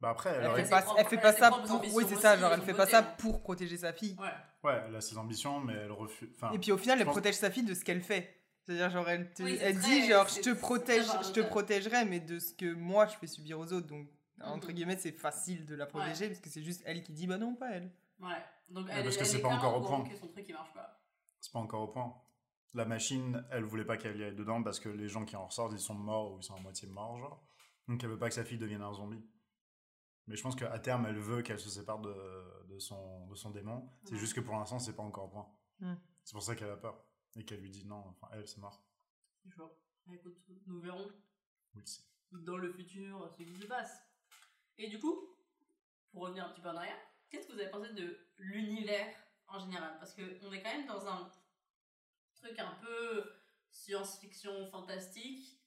Bah après, elle, elle fait pas, propres- elle fait pas a ses ça pour. ambitions Oui, c'est ça. Genre, elle fait pas ça pour protéger sa fille. Ouais. ouais, elle a ses ambitions, mais elle refuse. Enfin, Et puis au final, elle pense- protège sa fille de ce qu'elle fait. C'est-à-dire, genre, elle, te- Oui, elle très- dit, genre, je te protège, je te protégerai, mais de ce que moi je fais subir aux autres. Donc, entre Mhm. guillemets, c'est facile de la protéger parce que c'est juste elle qui dit, bah non, pas elle. Ouais. Donc elle, parce que c'est est pas encore au point. que son truc il marche pas. c'est pas encore au point. La machine, elle voulait pas qu'elle y aille dedans parce que les gens qui en ressortent, ils sont morts ou ils sont à moitié morts, genre. Donc elle veut pas que sa fille devienne un zombie. Mais je pense qu'à terme, elle veut qu'elle se sépare de, de, son, de son démon. C'est Ouais. juste que pour l'instant, c'est pas encore au point. C'est pour ça qu'elle a peur. Et qu'elle lui dit non, enfin, elle, c'est mort. Toujours. Écoute, nous verrons Oui, c'est- dans le futur ce qui se passe. Et du coup, pour revenir un petit peu en arrière, qu'est-ce que vous avez pensé de l'univers en général? Parce qu'on est quand même dans un truc un peu science-fiction fantastique.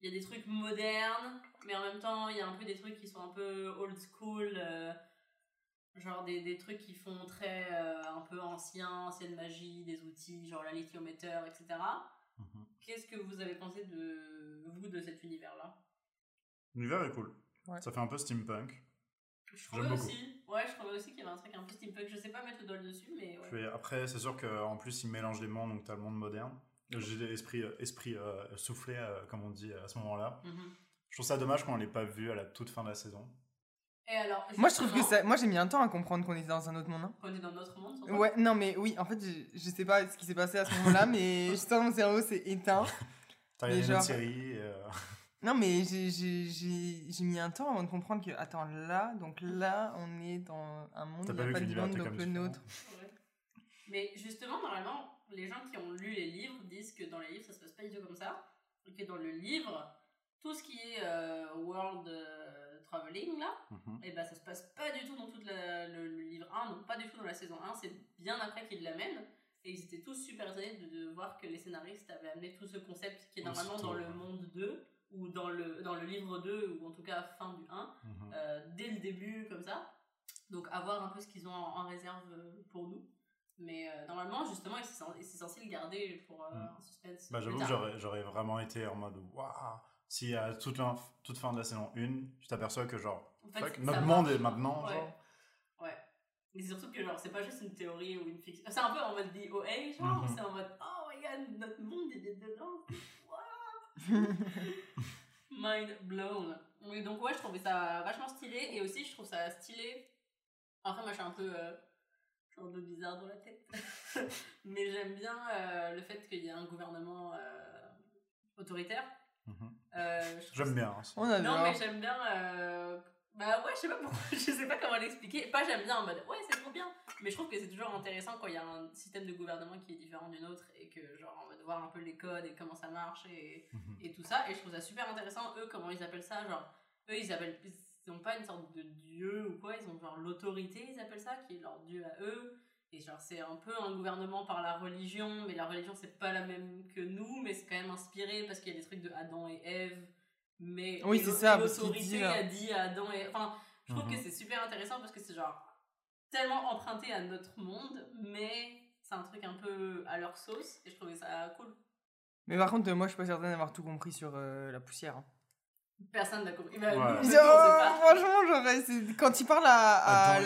Il y a des trucs modernes, mais en même temps, il y a un peu des trucs qui sont un peu old school. euh, genre des, des trucs qui font très euh, un peu ancien, ancienne magie, des outils, genre la lithiomètre, etc. Mhm. Qu'est-ce que vous avez pensé de vous de cet univers-là? L'univers est cool. Ouais. Ça fait un peu steampunk. Je trouvais aussi, ouais, je trouvais aussi qu'il y avait un truc un peu steampunk. Je sais pas mettre le doigt dessus, mais ouais. Puis après, c'est sûr qu'en plus, ils mélangent les mondes, donc t'as le monde moderne. J'ai l'esprit esprit, euh, soufflé, euh, comme on dit à ce moment-là. Mhm. Je trouve ça dommage qu'on l'ait pas vu à la toute fin de la saison. Et alors, Moi, je trouve que ça. Moi, j'ai mis un temps à comprendre qu'on était dans un autre monde. hein. On est dans notre monde. Ouais, non, mais oui, en fait, je, je sais pas ce qui s'est passé à ce moment-là, mais je sens mon cerveau s'est éteint. T'as regardé genre- notre série. euh, Non, mais j'ai- j'ai j'ai- j'ai mis un temps avant de comprendre que, attends, là, donc là, on est dans un monde, il pas n'y a pas que de monde, donc le nôtre. Ouais. Mais justement, normalement, les gens qui ont lu les livres disent que dans les livres, ça se passe pas du tout comme ça. Et que dans le livre, tout ce qui est euh, world euh, traveling, là, mhm. et ben ça se passe pas du tout dans tout le, le livre 1, donc pas du tout dans la saison 1, c'est bien après qu'ils l'amènent. Et ils étaient tous super étonnés de, de voir que les scénaristes avaient amené tout ce concept qui est normalement dans le monde 2, ou dans le, dans le livre 2, ou en tout cas fin du 1, Mhm. euh, dès le début, comme ça. Donc, à voir un peu ce qu'ils ont en, en réserve euh, pour nous. Mais euh, normalement, justement, ils sont ils sont censés le garder pour euh, Mm. un suspense. Bah, J'avoue que j'aurais- vraiment été en mode waouh. Si à toute, fin- toute fin de la saison 1, tu t'aperçois que genre, En fait, fuck, ça notre monde est maintenant, Ouais. genre. Ouais. Mais surtout que genre, c'est pas juste une théorie ou une fiction. C'est un peu en mode DOA, genre, Mhm. c'est en mode oh my god, notre monde est dedans. Mind blown. Oui, donc ouais, je trouvais ça vachement stylé et aussi je trouve ça stylé. Après, moi je suis un peu, euh, je suis un peu bizarre dans la tête, mais j'aime bien euh, le fait qu'il y ait un gouvernement euh, autoritaire. J'aime bien. ça. On adore. non, mais j'aime bien. Bah ouais, je sais pas pourquoi, je sais pas comment l'expliquer. Pas j'aime bien en mode ouais, c'est trop bien. Mais je trouve que c'est toujours intéressant quand il y a un système de gouvernement qui est différent du nôtre et que, genre, on va voir un peu les codes et comment ça marche et, Mhm. et tout ça. Et je trouve ça super intéressant, eux, comment ils appellent ça. Genre, eux, ils appellent. Ils ont pas une sorte de dieu ou quoi, ils ont genre l'autorité, ils appellent ça, qui est leur dieu à eux. Et genre, c'est un peu un gouvernement par la religion, mais la religion, c'est pas la même que nous, mais c'est quand même inspiré parce qu'il y a des trucs de Adam et Ève. Mais Oui, c'est ça, parce dit, là. a dit à Adam et. Enfin, je trouve Mhm. que c'est super intéressant parce que c'est genre tellement emprunté à notre monde, mais c'est un truc un peu à leur sauce, et je trouvais ça cool. Mais par contre, euh, moi, je suis pas certaine d'avoir tout compris sur euh, la poussière. hein. Personne n'a compris. Bah, Ouais. nous, Oh, franchement, c'est- Quand il parle à, à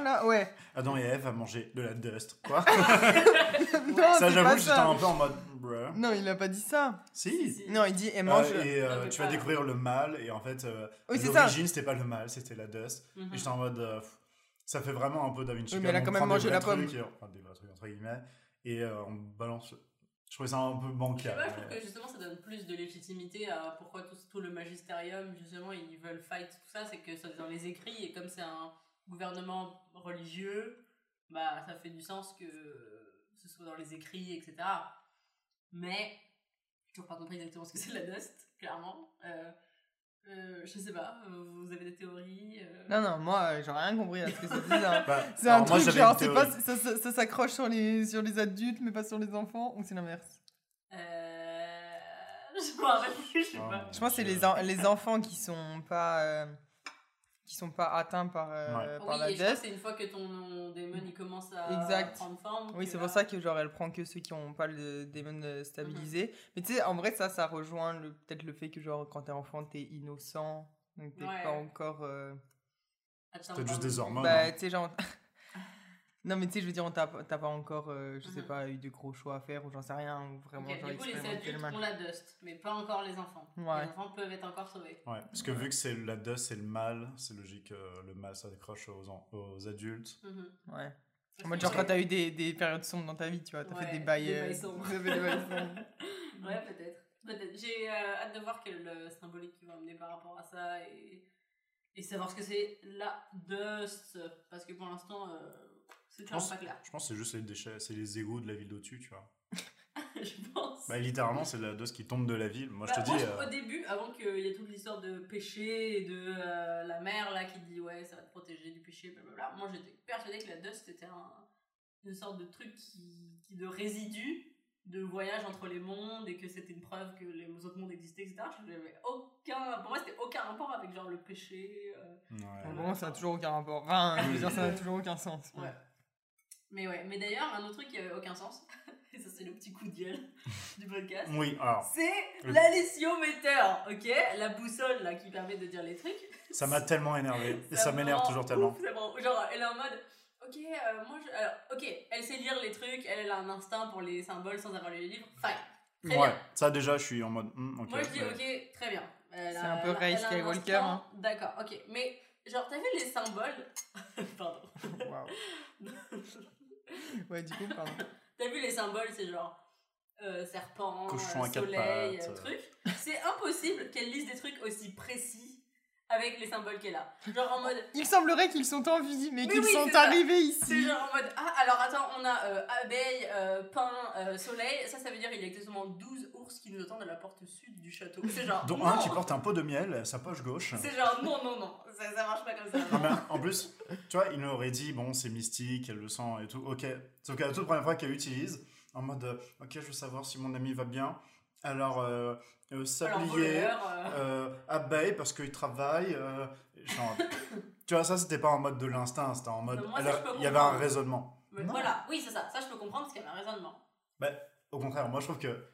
là, ouais. Adam et Eve a mangé de la dust. Quoi non, Ça, j'avoue j'étais ça. un peu en mode. bruh. Non, il a pas dit ça. Si. Si. Non, il dit elle Euh, mange. et euh, mais tu vas découvrir le mal, et en fait, euh, Oui, ça. l'origine, c'était pas le mal, c'était la dust. Mhm. Et j'étais en mode. euh, ça fait vraiment un peu Da Vinci. Oui, mais elle a quand même mangé la pomme. trucs et- enfin, des vrais trucs, entre guillemets. Et euh, on balance. Je trouvais ça un peu Je sais bancal. pas, je trouve que justement ça donne plus de légitimité à pourquoi tout, tout le magisterium, justement, ils veulent fight, tout ça, c'est que c'est dans les écrits, et comme c'est un gouvernement religieux, bah ça fait du sens que ce soit dans les écrits, etc. Mais toujours pas compris exactement ce que c'est la dust, clairement. Euh, euh, je sais pas, vous avez des théories euh, Non, non, moi, euh, j'ai rien compris à ce que ça disait. hein. Bah, C'est un moi, truc genre, c'est pas, ça, ça- ça s'accroche sur les, sur les adultes, mais pas sur les enfants, ou c'est l'inverse? Euh... Je me rappelle plus, je sais Oh, pas. Je pense que c'est les, en- les enfants qui sont pas, euh, qui sont pas atteints par, euh, par oui, la dust. c'est une fois que ton démon il commence à Exact. prendre forme. Oui, c'est là- pour ça que genre elle prend que ceux qui ont pas le démon euh, stabilisé. Mhm. Mais tu sais, en vrai, ça, ça rejoint peut-être le fait que genre quand t'es enfant, t'es innocent, donc t'es Ouais. pas encore. euh, Peut-être juste des hormones. Bah, hein. tu sais, genre. Non, mais tu sais, je veux dire, on t'a t'as pas encore, euh, je sais Mhm. pas, eu de gros choix à faire, ou j'en sais rien, ou vraiment Ok, genre du coup, les adultes ont la dust, mais pas encore les enfants. Ouais. Les enfants peuvent être encore sauvés. Ouais, parce que vu que c'est la dust, c'est le mal, c'est logique que le mal ça décroche aux, aux adultes. Mhm. Ouais. Ça En mode, genre, quand t'as eu des, des périodes sombres dans ta vie, tu vois, t'as Ouais, fait des bails. des euh, bails sombres. des bails sombres. Ouais, peut-être. Peut-être. J'ai euh, hâte de voir quel euh, symbolique tu vas amener par rapport à ça et, et savoir ce que c'est la dust. Parce que pour l'instant, euh, c'est pense- pas clair. Je pense que c'est juste les déchets, c'est les égouts de la ville d'au-dessus, tu vois. je pense. Bah, littéralement, c'est la dust qui tombe de la ville. Moi, je Bah, te moi, dis. je- euh, Au début, avant qu'il y ait toute l'histoire de péché et de euh, la mère là qui dit ouais, ça va te protéger du péché, blablabla. Moi, j'étais persuadée que la dust était un- une sorte de truc qui, qui de résidu de voyage entre les mondes et que c'était une preuve que les autres mondes existaient, etc. Je n'avais aucun. Pour moi, c'était aucun rapport avec genre le péché. euh, ouais. Pour moi, ça n'a toujours aucun rapport. Enfin, je veux dire, ça n'a toujours aucun sens. Ouais. Mais ouais, mais d'ailleurs, un autre truc qui avait aucun sens, et ça c'est le petit coup de gueule du podcast, Oui, alors, c'est Le- l'alessiomètre, ok? La boussole là qui permet de dire les trucs. ça m'a tellement énervé. Et Ça ça m'énerve toujours tellement. ouf, rend- Genre, elle est en mode, ok, euh, moi je. alors, ok, elle sait lire les trucs, elle, elle a un instinct pour les symboles sans avoir lu les livres, fine. Très Ouais, bien. ça déjà, je suis en mode. hmm, ok. Moi je dis, ouais. ok, très bien. C'est a- un peu un Skywalker, hein. D'accord, ok. Mais, genre, t'as vu les symboles? Pardon. Waouh. Ouais, du coup, pardon. T'as vu les symboles, c'est genre euh, serpent, Cochon euh, à quatre soleil, pattes, truc. C'est impossible qu'elle lise des trucs aussi précis avec les symboles qu'elle a. Genre en mode, Il semblerait qu'ils sont en vie, mais qu'ils oui, c'est sont ça. arrivés c'est ici. genre en mode, ah alors attends, on a euh, abeille, euh, pain, euh, soleil. Ça, ça veut dire qu'il y a exactement 12 ours qui nous attendent à la porte sud du château. C'est genre, Dont non. un qui porte un pot de miel à sa poche gauche. C'est genre, non, non, non, ça, ça marche pas comme ça. Non, en plus, tu vois, il nous aurait dit, bon, c'est mystique, elle le sent et tout, ok. Sauf qu'à la toute première fois qu'elle utilise, en mode, ok, je veux savoir si mon ami va bien. Alors, euh, euh, Alors, sablier, euh, euh, abeille parce qu'il travaille. genre, tu vois, ça, c'était pas en mode de l'instinct, c'était en mode. Non, moi, elle ça, a- je peux il y avait un raisonnement. mais voilà, oui, c'est ça. Ça, je peux comprendre parce qu'il y avait un raisonnement. Au contraire, moi, je trouve que.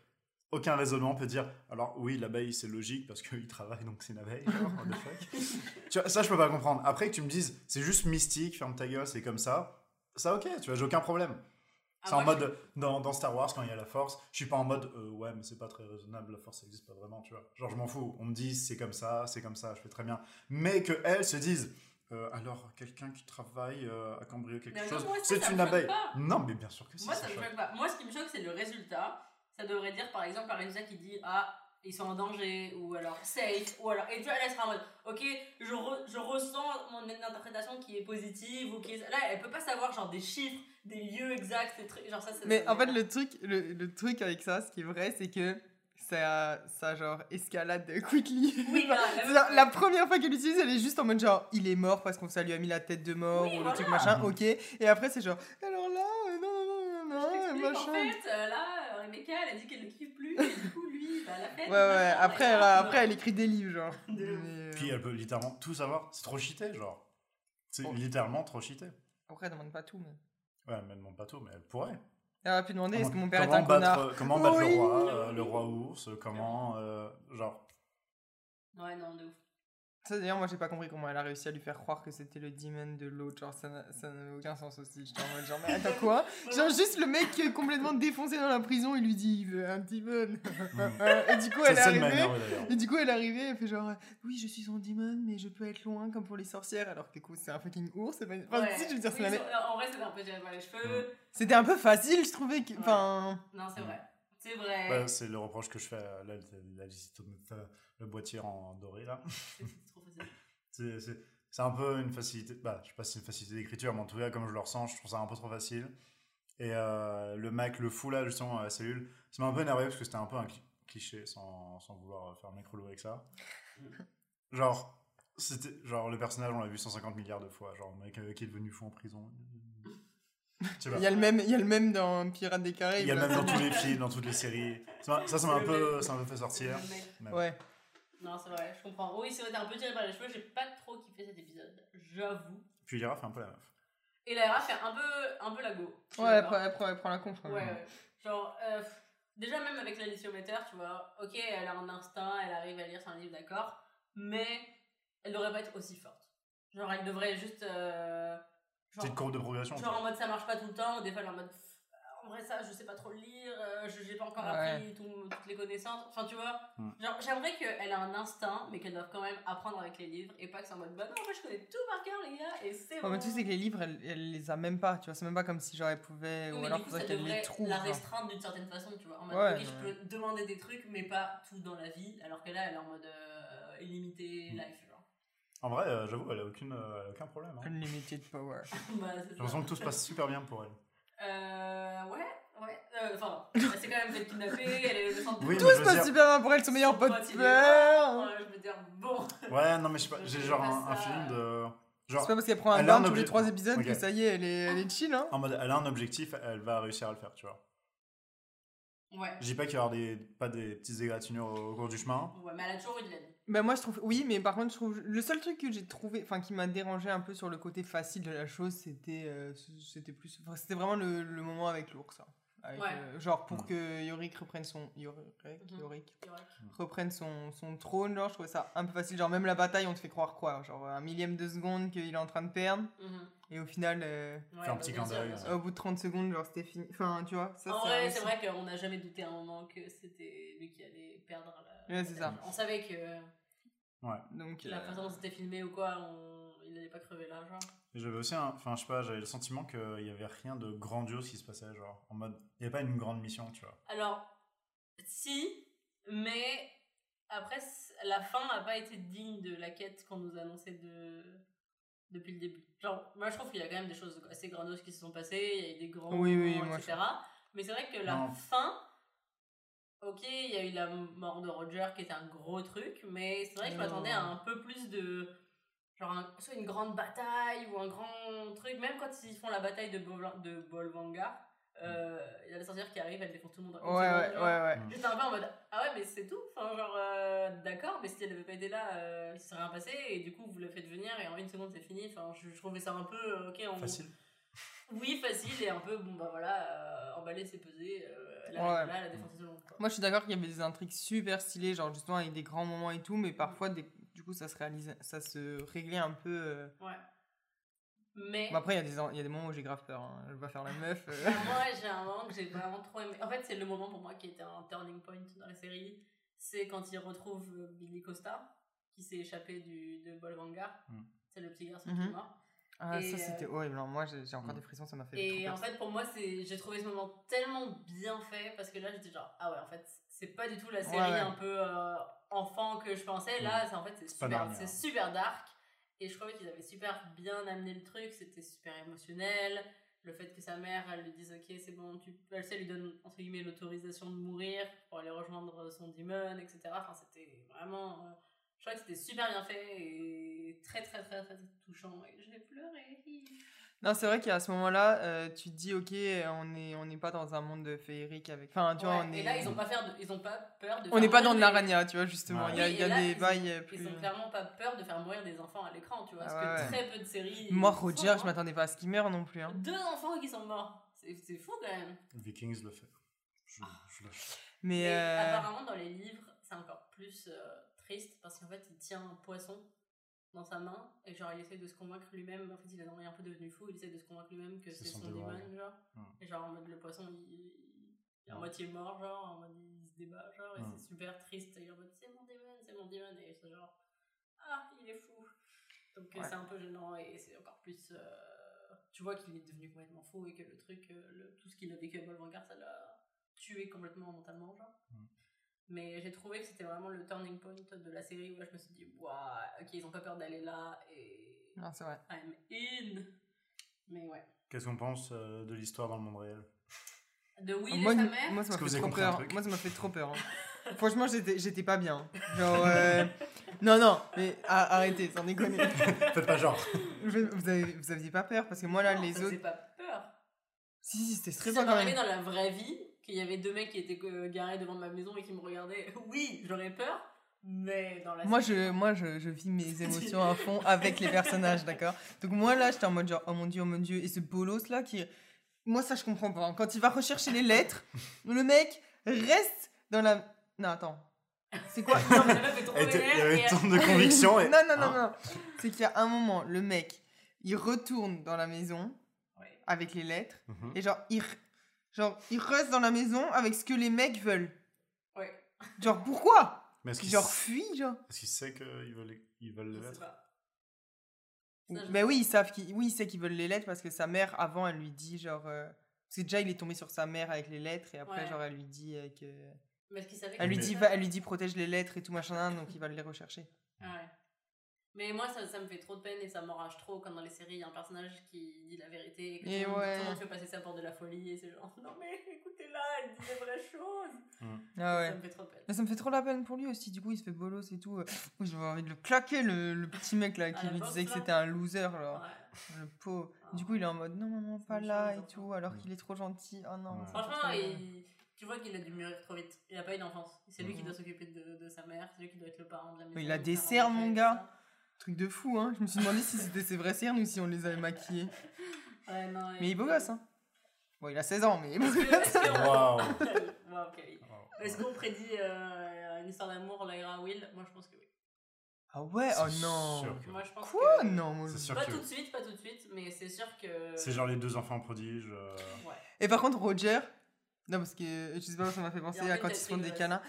Aucun raisonnement peut dire alors oui l'abeille c'est logique parce qu'il travaille donc c'est une abeille genre, what the fuck. tu vois, ça je peux pas comprendre après que tu me dises c'est juste mystique ferme ta gueule c'est comme ça ça ok tu vois j'ai aucun problème c'est en mode dans, dans Star Wars quand il y a la force je suis pas en mode euh, ouais mais c'est pas très raisonnable la force ça existe pas vraiment tu vois genre je m'en fous on me dit c'est comme ça c'est comme ça je fais très bien mais que elles se disent euh, alors quelqu'un qui travaille euh, à cambrioler quelque Mais chose c'est une abeille pas. non mais bien sûr que si Moi, ça ça me choque. choque pas. Moi, ce qui me choque, c'est le résultat. Ça devrait dire, par exemple, un résultat qui dit Ah, ils sont en danger, ou alors safe, ou alors. Et tu vois, elle sera en mode Ok, je, re- je ressens mon interprétation qui est positive, ou qui est. Là, elle peut pas savoir, genre, des chiffres, des lieux exacts, des trucs. Genre, ça, c'est. Mais en fait, le truc, le, le truc avec ça, ce qui est vrai, c'est que ça, ça genre escalade quickly. Oui, genre, la première fois qu'elle l'utilise, elle est juste en mode genre, il est mort parce qu'on ça lui a mis la tête de mort Oui, ou le truc machin, ok. Et après, c'est genre, alors là, euh, non, non, non, non, t'explique, en machin. fait, euh, là, euh, Rebecca, elle a dit qu'elle ne kiffe plus, et du coup, lui, bah, la fête. Ouais, ouais, machin, après, elle, là, après, elle écrit des livres, genre. De euh, Puis elle peut littéralement tout savoir. C'est trop cheaté, genre. C'est Oh. littéralement trop cheaté. Après, elle demande pas tout, mais. Ouais, elle demande pas tout, mais elle pourrait. Elle aurait pu demander, est-ce que Comment- mon père est comment un battre, connard Comment battre Oui. le roi, euh, le roi ours, comment, euh, genre. Ouais, non, de ouf. Ça, d'ailleurs, moi, j'ai pas compris comment elle a réussi à lui faire croire que c'était le demon de l'autre. Genre, ça n'a ça n'a aucun sens aussi. J'étais en mode, genre, mais attends quoi? Genre, juste le mec qui est complètement défoncé dans la prison, il lui dit, il veut un demon. et du coup, elle est Cette scène m'a arrivée. énervé d'ailleurs. Et du coup, elle est arrivée, elle fait genre, oui, je suis son demon, mais je peux être loin comme pour les sorcières, alors que coup, c'est un fucking ours. c'est Pas... Enfin, Ouais. si, je veux dire, c'est Oui, la ils même- sont- En vrai, c'était un peu tiré par les cheveux. C'était un peu facile, je trouvais. Que... Ouais. Enfin, Non, c'est vrai. C'est vrai. Bah, c'est le reproche que je fais à la, la, la- le boîtier en doré là. C'est trop. C'est- C'est c'est un peu une facilité. Bah, je sais pas si c'est une facilité d'écriture, mais en tout cas, comme je le ressens, je trouve ça un peu trop facile. Et euh, le mec, le fou là, justement, à la cellule, ça m'a un peu énervé parce que c'était un peu un cli- cliché sans, sans vouloir faire relou avec ça. genre, c'était, genre, le personnage, on l'a vu 150 milliards de fois. Genre, le mec euh, qui est devenu fou en prison. Il y a le même, il y a le même dans Pirates des Caraïbes. Il y a le même dans tous les films, dans toutes les séries. Ça, ça ça m'a un peu, ça m'a un peu fait sortir. Mais Ouais. Non, c'est vrai, je comprends. Oui, c'est vrai, t'es un peu tiré par les cheveux. J'ai pas trop kiffé cet épisode, j'avoue. Puis Lyra fait un peu la meuf. Et la RH fait un peu, un peu la go. Ouais, elle prend, elle prend- elle prend la conf. Ouais, ouais. Genre, euh, déjà même avec l'aliciomètre, tu vois, ok, elle a un instinct, elle arrive à lire son livre, d'accord, mais elle devrait pas être aussi forte. Genre, elle devrait juste. euh, genre, Petite courbe de progression. genre en quoi. mode ça marche pas tout le temps, des fois elle est en mode. En vrai, ça, je sais pas trop le lire, euh, je j'ai pas encore Ouais. appris tout- toutes les connaissances. Enfin, tu vois, Hmm. genre, j'aimerais qu'elle a un instinct, mais qu'elle doive quand même apprendre avec les livres, et pas que c'est en mode, bah non, moi je connais tout par cœur, les gars, et c'est Ouais, bon. mais tu sais que les livres, elle, elle les a même pas, tu vois, c'est même pas comme si genre elle pouvait, Oui, ou mais alors faudrait qu'elle les devrait trouve. la restreindre d'une certaine façon, tu vois. En mode, Ouais, ok, je peux demander des trucs, mais pas tout dans la vie, alors que là, elle est en mode euh, illimité Mm. life, genre. En vrai, euh, j'avoue, elle a aucune, euh, elle a aucun problème. hein. Unlimited power. bah, J'ai l'impression que tout se passe super bien pour elle. Euh, ouais, ouais. euh, Enfin, elle s'est quand même fait kidnapper, elle est le centre de Oui, Tout se passe dire- super bien pour elle, son meilleur pote peur. Ouais, je veux dire, bon. Ouais, non, mais je sais pas, j'ai genre un, feeling de. C'est Genre, pas parce qu'elle prend un bain tous les trois épisodes que ça y est, elle est, elle est chill, hein. en mode, elle a un objectif, elle va réussir à le faire, tu vois. Ouais. Je dis pas qu'il y avoir des, pas des petites égratignures au, au cours du chemin. Ouais, mais elle a toujours eu de l'aide. Bah moi je trouve oui mais par contre je trouve le seul truc que j'ai trouvé enfin qui m'a dérangé un peu sur le côté facile de la chose c'était euh, c'était plus c'était vraiment le, le moment avec l'ours hein. Avec, Ouais. euh, genre pour Mm. que Yorick reprenne son Yorick, Mhm. Yorick reprenne son, son trône genre je trouvais ça un peu facile genre même la bataille on te fait croire quoi? Genre un millième de seconde qu'il est en train de perdre Mhm. et au final euh, Ouais, Fais un bah, petit bien clin d'œil, ouais. au bout de 30 secondes genre c'était fini enfin tu vois ça en c'est vrai, c'est vrai qu'on n'a jamais douté à un moment que c'était lui qui allait perdre la. Ouais, c'est ça. On savait que donc la euh, façon dont c'était filmé ou quoi, on... il n'allait pas crever là, genre. J'avais aussi, un- enfin, je sais pas, j'avais le sentiment qu'il y avait rien de grandiose qui se passait, genre, en mode, il y avait pas une grande mission, tu vois. Alors, si, mais après, la fin n'a pas été digne de la quête qu'on nous annonçait de... depuis le début. Genre, moi je trouve qu'il y a quand même des choses assez grandioses qui se sont passées, il y a eu des grands Oui, oui, moments, moi, etc. Mais c'est vrai que la Non. fin, ok, il y a eu la mort de Roger qui était un gros truc, mais c'est vrai que je Non. m'attendais à un peu plus de. Genre, un- soit une grande bataille ou un grand truc, même quand ils font la bataille de, Bol- de Bolvangar, euh, il y a la sorcière qui arrive, elle défonce tout le monde. ouais ouais genre. ouais ouais J'étais un peu en mode ah ouais mais c'est tout enfin genre euh, d'accord mais si elle avait pas été là euh, il se serait rien passé et du coup vous la faites venir et en une seconde c'est fini enfin je, je trouvais ça un peu euh, ok on... Facile. oui facile et un peu bon bah voilà euh, emballer c'est peser euh, elle Ouais. arrive là elle a défoncé tout le monde quoi. Moi, je suis d'accord qu'il y avait des intrigues super stylées, genre justement avec des grands moments et tout, mais parfois, des- coup, ça se réalisait, ça se réglait un peu. euh. ouais mais Bon, après, il y, a des en- il y a des moments où j'ai grave peur. hein. Elle va faire la meuf. euh. Moi j'ai un moment que j'ai vraiment trop aimé en fait c'est le moment pour moi qui était un turning point dans la série c'est quand il retrouve euh, Billy Costa qui s'est échappé du, de Bolvangar Mm. c'est le petit garçon qui Mhm. est mort Ah, Et, ça, c'était horrible. hein. Moi, j'ai j'ai encore Mm. des frissons, ça m'a fait. Et trop en peur. fait, pour moi, c'est, j'ai trouvé ce moment tellement bien fait parce que là, j'étais genre, ah ouais, en fait, c'est pas du tout la série Ouais, ouais. un peu euh, enfant que je pensais. Là, c'est en fait, c'est super, c'est super dark. Et je trouvais qu'ils avaient super bien amené le truc. C'était super émotionnel. Le fait que sa mère, elle lui dise, ok, c'est bon, tu, elle, sait, elle lui donne entre guillemets l'autorisation de mourir pour aller rejoindre son demon, etc. Enfin, c'était vraiment. euh, je crois que c'était super bien fait et très, très, très, très touchant. Et j'ai pleuré. Non, c'est vrai qu'à ce moment-là, euh, tu te dis, ok, on n'est on n'est pas dans un monde féerique avec. Enfin, tu vois, on Et est. là, ils ont pas, faire de- ils ont pas peur de On n'est pas dans de l'arania, tu vois, justement. Ouais. Il y a, il y a là, des ils- bails plus. Ils ont clairement pas peur de faire mourir des enfants à l'écran, tu vois. Parce Ouais, que très peu de séries. Moi, Roger, je m'attendais pas à ce qu'il meure non plus. hein. Deux enfants qui sont morts. C'est c'est fou quand même. Vikings le fait. Je, je lâche. Mais. Et euh, apparemment, dans les livres, c'est encore plus euh, triste parce qu'en fait, il tient un poisson dans sa main et genre il essaie de se convaincre lui-même. En fait, il est un peu devenu fou. Il essaie de se convaincre lui-même que C'est son son démon. genre. Hmm. Et genre en mode le poisson, il, il est à Ouais. moitié mort, genre en mode il se débat, genre et Hmm. c'est super triste. Et il est en mode c'est mon démon, c'est mon démon et c'est genre ah il est fou. Donc euh, Ouais. c'est un peu gênant et c'est encore plus. euh, tu vois qu'il est devenu complètement fou et que le truc, euh, le- tout ce qu'il a vécu à Bolvangar, ça l'a tué complètement mentalement, genre. Mais j'ai trouvé que c'était vraiment le turning point de la série où là, je me suis dit, waouh, ok, ils ont pas peur d'aller là et Non, c'est vrai. I'm in. Mais ouais. Qu'est-ce qu'on pense euh, de l'histoire dans le monde réel? De Will moi, et sa mère? moi, ça m'a que vous fait trop peur. Moi, ça m'a fait trop peur. hein. Franchement, j'étais j'étais pas bien. Genre, euh, non, non, mais a- arrêtez, sans déconner. Faites pas genre. Vous, avez, vous aviez pas peur parce que moi là, Non, les ça autres. pas peur. Si, si, c'était Si stressant quand même. dans la vraie vie, qu'il y avait deux mecs qui étaient euh, garés devant ma maison et qui me regardaient, oui, j'aurais peur, mais dans la Moi, série, je, moi je, je vis mes émotions à fond avec les personnages, d'accord? Donc, moi là, j'étais en mode genre, oh mon dieu, oh mon dieu. Et ce bolos là qui. Moi, ça, je comprends pas. Quand il va rechercher les lettres, le mec reste dans la. Non, attends. C'est quoi? Non, mais- trop était- Il y avait tant de conviction. Et... non, non, non, Hein non. C'est qu'il y a un moment, le mec, il retourne dans la maison Ouais. avec les lettres. Mhm. Et genre, il, genre, il reste dans la maison avec ce que les mecs veulent. Ouais. Genre, pourquoi? Mais est-ce qu'il Genre, s- fuis, genre. est-ce qu'il sait qu'ils veulent, ils veulent les Je sais lettres? Mais oui, ils savent qu'ils oui, il sait qu'ils veulent les lettres parce que sa mère, avant, elle lui dit, genre. euh, Parce que déjà, il est tombé sur sa mère avec les lettres et après, Ouais. genre, elle lui dit euh, que. Mais est-ce qu'il savait Elle lui, dit, va, elle lui dit, protège les lettres et tout machin, donc il va les rechercher. Ouais. Mais moi, ça, ça me fait trop de peine et ça m'enrage trop quand dans les séries, il y a un personnage qui dit la vérité et que Et tout, le monde- ouais. tout le monde fait passer ça pour de la folie et c'est genre, non mais écoutez-la, elle dit les vraies choses. Ah ouais. Ça me fait trop de peine. Mais ça me fait trop la peine pour lui aussi, du coup, il se fait bolos et tout. euh, J'ai envie de le claquer, le, le petit mec là, qui Ah, la lui disait que là c'était un loser, genre. Ouais. Le pauvre. Ah. Du coup, il est en mode non, maman, pas là et enfants. tout, alors Mm. qu'il est trop gentil. Oh non. Ouais. Franchement, il- tu vois qu'il a dû mûrir trop vite. Il a pas eu d'enfance. C'est lui qui Mhm. doit s'occuper de, de sa mère, c'est lui qui doit être le parent de la maison. il a des manger, mon gars. Truc de fou, hein. Je me suis demandé si c'était ses vraies cernes ou si on les avait maquillées. Ouais, non, Mais il est beau gosse, hein. Bon, il a 16 ans, mais il est beau gosse. est-ce Waouh. Wow. Qu'on prédit euh, une histoire d'amour, Lyra Will? Moi, je pense que oui. Ah ouais, oh non. que- Moi, je pense Quoi? que... Non, moi. C'est je- sûr Pas que- tout de suite, pas tout de suite, mais c'est sûr que. C'est genre les deux enfants prodiges. euh, Ouais. Et par contre, Roger. Non, parce que euh, je sais pas, ça m'a fait penser à quand ils se font des câlins.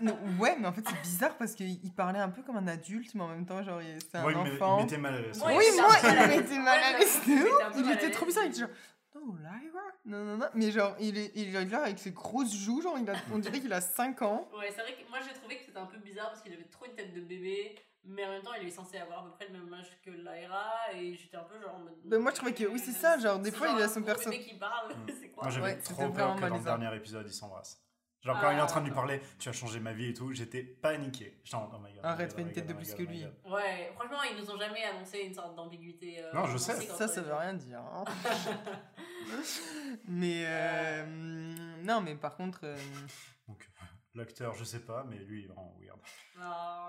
Non, ouais, mais en fait, c'est bizarre parce qu'il il parlait un peu comme un adulte, mais en même temps, genre, il- c'est un il me- il enfant. m'était mal à l'aise. Oui, moi, était il m'était mal à l'aise. Ouais, il était était trop bizarre. Il était genre, oh, Lyra Non, non, non. Mais genre, il est, il est là avec ses grosses joues, genre, il a, on dirait qu'il a 5 ans. Ouais, c'est vrai que moi j'ai trouvé que c'était un peu bizarre parce qu'il avait trop une tête de bébé, mais en même temps il est censé avoir à peu près le même âge que Lyra et j'étais un peu genre en mode. Ben, moi, je trouvais que- oui, c'est ça, genre, des fois, il a son gros perso- bébé qui parle, Mm. c'est quoi Moi, j'avais Ouais, trop peur que dans le dernier épisode, ils s'embrassent. Genre, quand il est en train de lui Ah. parler, tu as changé ma vie et tout, j'étais paniqué. J'étais en oh my god. oh Arrête, my fais une tête oh de my plus que oh lui. Ouais, franchement, ils nous ont jamais annoncé une sorte d'ambiguïté. euh, Non, je sais. Ça, ça veut rien dire. hein. mais, euh, non, mais par contre, euh, l'acteur, je sais pas, mais lui, il est vraiment weird.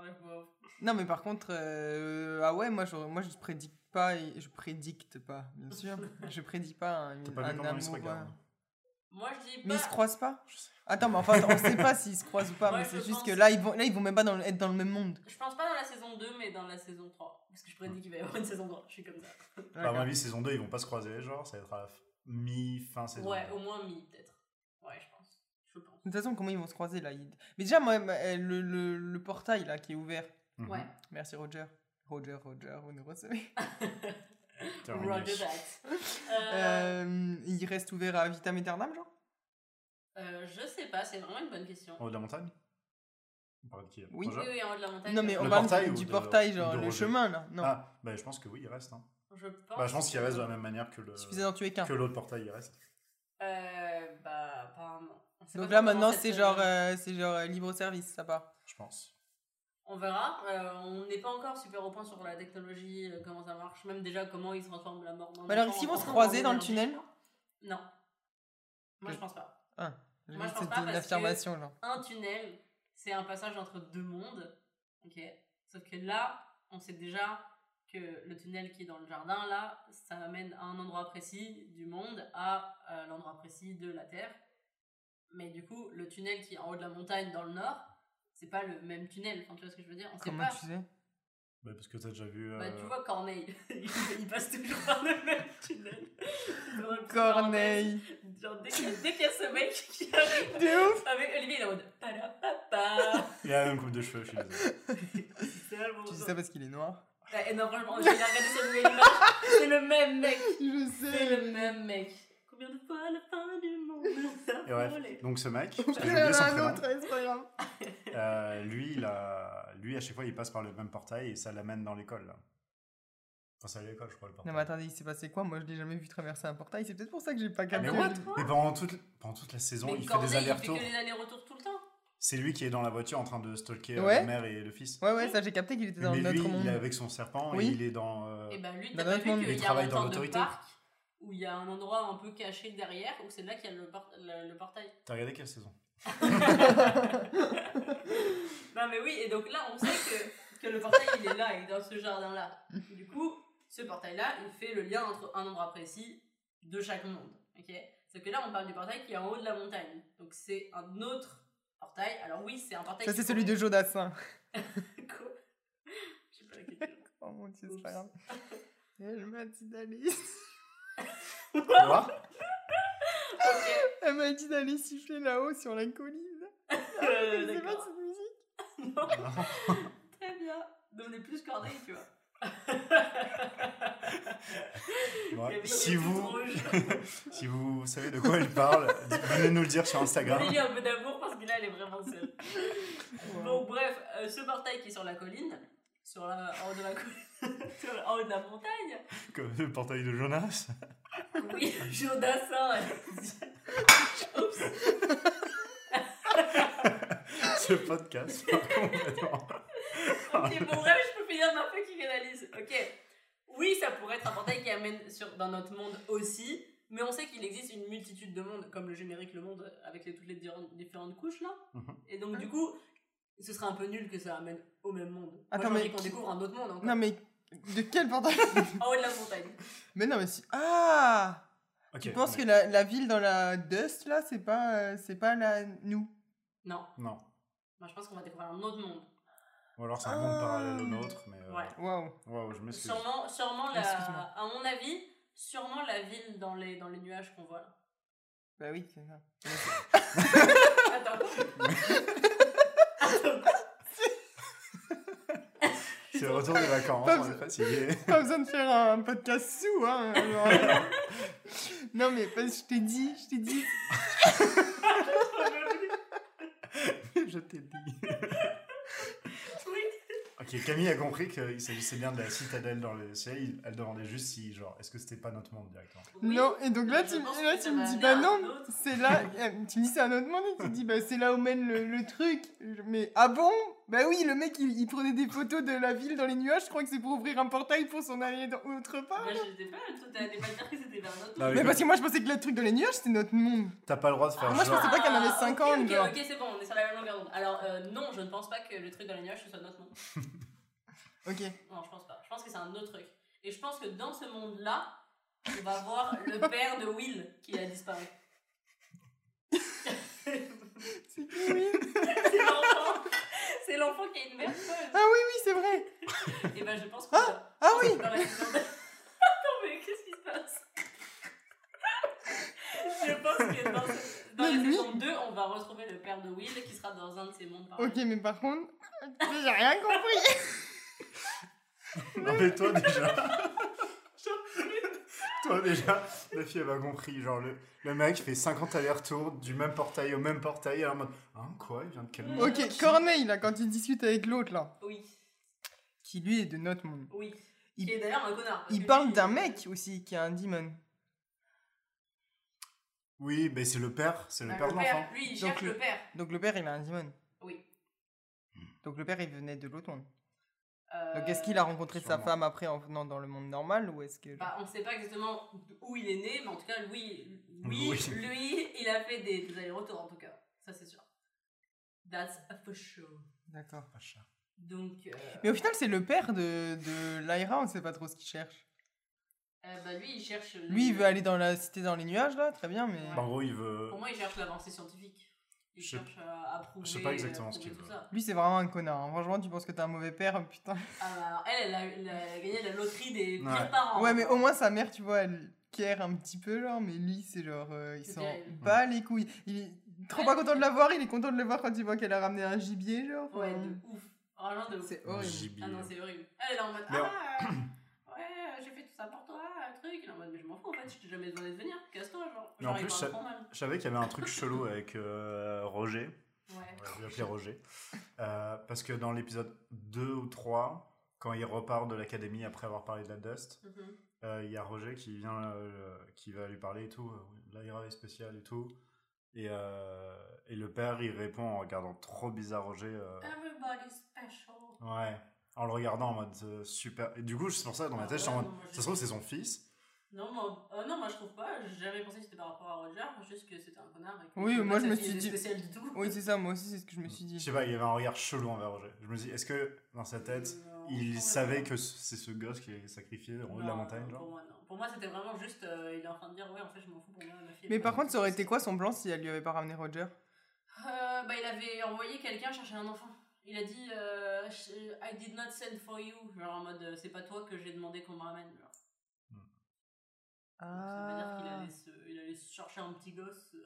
Le pauvre. non, mais par contre, euh, ah ouais, moi, je, moi, je prédicte pas, je prédicte pas, bien sûr. je prédis pas un, T'as pas un vu comment ils se amour. regardent euh, Moi je dis pas. Mais ils se croisent pas Je sais. Attends, mais enfin, on sait pas s'ils se croisent ou pas, Moi, mais je c'est juste pense- que là, ils vont, là, ils vont même pas dans le- être dans le même monde. Je pense pas dans la saison 2, mais dans la saison 3. Parce que je prédis qu'il va y avoir une saison 3. Je suis comme ça. Bah, à mon avis, saison 2, ils vont pas se croiser, genre, ça va être à la f- mi-fin saison. Ouais, 2. au moins mi, peut-être. Ouais, je pense. Je pense. De toute façon, comment ils vont se croiser là ils- Mais déjà, moi, ma- euh, le, le, le portail là qui est ouvert. Mhm. Ouais. Merci Roger. Roger, Roger, vous nous recevez. Terminé. Roger that. Euh, Euh, il reste ouvert à vitam aeternam, genre? Euh, je sais pas, c'est vraiment une bonne question. En haut de la montagne? On parle de qui là Oui. Roger Oui, oui, en haut de la montagne. Non, mais on Le parle portail du, ou du de- portail, genre de le Roger? chemin là. Non. Ah, bah je pense que oui, il reste. Hein. Je pense. Bah, je pense qu'il reste de la même manière que le suffisait d'en tuer qu'un. que l'autre portail, il reste. Euh, bah, apparemment. On sait Donc là maintenant, c'est cette, genre, euh, euh, c'est genre euh, libre service, ça part. Je pense. On verra. Euh, on n'est pas encore super au point sur la technologie, euh, comment ça marche, même déjà comment ils se transforment la mort. Mais alors, enfant est-ce qu'ils en- vont se croiser dans le tunnel Non. Moi, je pense pas. Ah, Moi, je que pense pas une parce que- affirmation, genre. Un tunnel, c'est un passage entre deux mondes. Ok. Sauf que là, on sait déjà que le tunnel qui est dans le jardin, là, ça amène à un endroit précis du monde à euh, l'endroit précis de la Terre. Mais du coup, le tunnel qui est en haut de la montagne dans le nord, c'est pas le même tunnel. Enfin, tu vois ce que je veux dire? On sait Comment pas. tu sais? Bah, parce que t'as déjà vu. Bah, euh, tu vois Corneille, il, passe toujours par le même tunnel. Corneille. Genre, dès qu'il dès qu'il y a ce mec qui arrive De ouf avec Olivier, il est en mode Padapapa. Il a la même coupe de cheveux, je suis désolé. Tu dis ça parce qu'il est noir? Ouais, non, franchement, j'ai regardé cette nouvelle image. C'est le même mec. Je C'est le même mec. Combien de fois la fin du monde Et volé donc ce mec, un autre, ouais, euh, lui, il a... lui, à chaque fois, il passe par le même portail et ça l'amène dans l'école. Enfin, c'est à l'école, je crois, le portail. Non mais attendez, il s'est passé quoi? Moi je l'ai jamais vu traverser un portail, c'est peut-être pour ça que j'ai pas Mais capté. what? Le- Mais pendant toute, pendant toute la saison, Mais il fait des il fait allers-retours. que les allers-retours tout le temps. C'est lui qui est dans la voiture en train de stalker euh, Ouais. la mère et le fils. Ouais, ouais, ça j'ai capté qu'il était dans Mais notre lui, monde. il est avec son serpent Oui. et il est dans. euh, Et ben lui, t'as pas notre vu monde. qu'il Il y a travaille un dans l'autorité. Où il y a un endroit un peu caché derrière, où c'est là qu'il y a le, port- le- le portail. T'as regardé quelle saison? Non mais oui, et donc là, on sait que, que le portail, il est là, il est dans ce jardin-là. Du coup, ce portail-là, il fait le lien entre un endroit précis de chaque monde. ok? C'est que là, on parle du portail qui est en haut de la montagne. Donc c'est un autre portail. Alors oui, c'est un portail... Ça, qui c'est celui de Jodassin. Quoi? Je sais pas laquelle. Oh mon dieu, c'est pas grave. Elle m'a dit d'aller. Quoi? Ok, Elle m'a dit d'aller siffler là-haut sur la colline. euh, Je sais pas cette musique. Non, très bien. Devenez plus corneille, tu vois. Ouais, si, vous, si vous savez de quoi elle parle, venez nous le dire sur Instagram. Donnez-lui un peu d'amour parce que là, elle est vraiment seule. Bon, bref, euh, ce portail qui est sur la colline, sur la, en haut de la colline, sur, en haut de la montagne, Comme le portail de Jonas. oui, Jodassin. Oups. Ce podcast complètement. Ok, bon, bref, je peux finir ma fucking analyse. Ok. Oui, ça pourrait être un portail qui amène sur, dans notre monde aussi, mais on sait qu'il existe une multitude de mondes, comme le générique Le Monde, avec les- toutes les différentes- différentes couches là. Mhm. Et donc, du coup, ce serait un peu nul que ça amène au même monde. Attends, mais qu'on découvre un autre monde encore. Non, mais de quel portail En haut de la montagne. Mais non, mais si. Ah Tu penses mais- que la, la ville dans la Dust, là, c'est pas, euh, c'est pas la nous? Non, Non. moi je pense qu'on va découvrir un autre monde. Ou alors c'est un monde Ah. parallèle au nôtre, mais. euh, Ouais. Waouh. Waouh, je m'excuse. Sûrement, sûrement la, à mon avis, sûrement la ville dans les, dans les nuages qu'on voit là. Bah oui, c'est ça. Attends. C'est le retour des vacances, Pas on besoin- est fatigué. Pas besoin de faire un podcast sous, hein. genre. non, mais parce que je t'ai dit, je t'ai dit. je t'ai dit. Ok, Camille a compris qu'il s'agissait bien de la citadelle dans le ciel. Elle demandait juste si, genre, est-ce que c'était pas notre monde directement Oui. Non, et donc là, tu, là, me dis, bah non, c'est là. euh, Tu me dis, c'est un autre monde, et tu dis, bah c'est là où mène le, le truc. Mais ah bon? Bah oui, le mec, il, il prenait des photos de la ville dans les nuages, je crois que c'est pour ouvrir un portail pour s'en aller dans, autre part. Moi je sais pas, toi t'allais pas dire que c'était vers notre monde. Mais écoute, parce que moi, je pensais que le truc dans les nuages, c'était notre monde. T'as pas le droit de faire moi, je pensais pas qu'il y en avait Ah, 50, ok, ok. Ok, c'est bon, on est sur la même longueur d'onde. Alors, euh, non, je ne pense pas que le truc dans les nuages ce soit notre monde. Ok. Non, je pense pas. Je pense que c'est un autre truc. Et je pense que dans ce monde-là, on va voir le père de Will qui a disparu. C'est qui, oui C'est l'enfant. C'est l'enfant qui a une mère folle. Ah oui, oui, c'est vrai. Et ben je pense que. Ah oui Dans la saison deux- Attends, mais qu'est-ce qui se passe? Je pense que dans, ce- dans Mais la lui- saison 2, on va retrouver le père de Will qui sera dans un de ces mondes par Ok, mais par contre, j'ai rien compris. Non, mais toi déjà. toi déjà, la fille elle a compris. Genre, le, le mec fait 50 allers-retours du même portail au même portail. En mode. Hein, quoi Il vient de quel monde Ok, Corneille, là, quand il discute avec l'autre, là, Oui, qui lui est de notre monde. oui. Il- Qui est d'ailleurs un connard. parce Il que parle lui, d'un mec aussi qui a un demon. Oui, mais c'est le père. C'est le Ah, père de le l'enfant. lui, il Donc cherche le- le père. Donc le père, il a un demon. Oui. Donc le père, il venait de l'autre monde. Euh, Donc est-ce qu'il a rencontré sa femme après en venant dans le monde normal ou est-ce que... Bah, on ne sait pas exactement où il est né, mais en tout cas, lui, lui, Oui. lui il a fait des, des allers-retours, en tout cas. Ça, c'est sûr. That's a for sure. D'accord. Donc, euh, Mais au final, c'est le père de, de Lyra, on sait pas trop ce qu'il cherche. euh, bah, lui, il cherche. Lui, il veut aller dans la cité dans les nuages, là, très bien, mais... Bah, en gros, il veut. Pour moi, il cherche l'avancée scientifique. Il Je sais- cherche à, à prouver. je sais pas exactement à ce qu'il veut. ça. Lui, c'est vraiment un connard. hein. Franchement, tu penses que t'es un mauvais père, putain. Ah, bah, alors, elle, elle a, elle a gagné la loterie des pires parents. Ouais, mais au moins, sa mère, tu vois, elle care un petit peu, genre, mais lui, c'est genre... euh, il s'en bat les couilles. Il est trop Ouais. pas content de la voir, il est content de le voir quand il voit qu'elle a ramené un gibier, genre. Ouais, enfin, de ouf. Vraiment de ouf. C'est horrible. gibier. Ah non, c'est horrible. Elle est là en mode Mais Ah, euh, ouais, j'ai fait tout ça pour toi, truc. Est en mode Mais je m'en fous en fait, je t'ai jamais demandé de venir, casse-toi, genre. Mais en plus. Je savais qu'il y avait un truc chelou avec euh, Roger. Ouais. On va Roger. Euh, parce que dans l'épisode 2 ou 3, quand il repart de l'académie après avoir parlé de la Dust, Mhm. euh, il y a Roger qui vient, euh, qui va lui parler et tout. L'Aira est spéciale et tout. Et, et le père, il répond en regardant trop bizarre Roger. Everybody's special. Ouais. En le regardant en mode super. Et du coup, c'est pour ça, dans ma Ah tête, j'étais ouais, en mode. Ça se trouve, c'est son fils. Non, moi, euh, non, moi je trouve pas. J'ai jamais pensé que c'était par rapport à Roger, juste que c'était un connard. Et que Oui, moi, je me suis dit- spéciale du tout. Oui, c'est ça, moi aussi, c'est ce que je me suis Je dit. sais pas, il y avait un regard chelou envers Roger. Je me dis, est-ce que dans sa tête, Non, il savait que c'est ce gosse qui est sacrifié en haut de la montagne, genre Pour moi, non. Pour moi, c'était vraiment juste. euh, il est en train de dire, ouais, en fait, je m'en fous pour moi, ma fille. Mais par contre, ça aurait été quoi son plan si elle lui avait pas ramené Roger? Euh, bah, il avait envoyé quelqu'un chercher un enfant. Il a dit euh, I did not send for you. Genre en mode euh, c'est pas toi que j'ai demandé qu'on me ramène. Genre. Donc, Ça veut dire qu'il allait, se, il allait se chercher un petit gosse euh,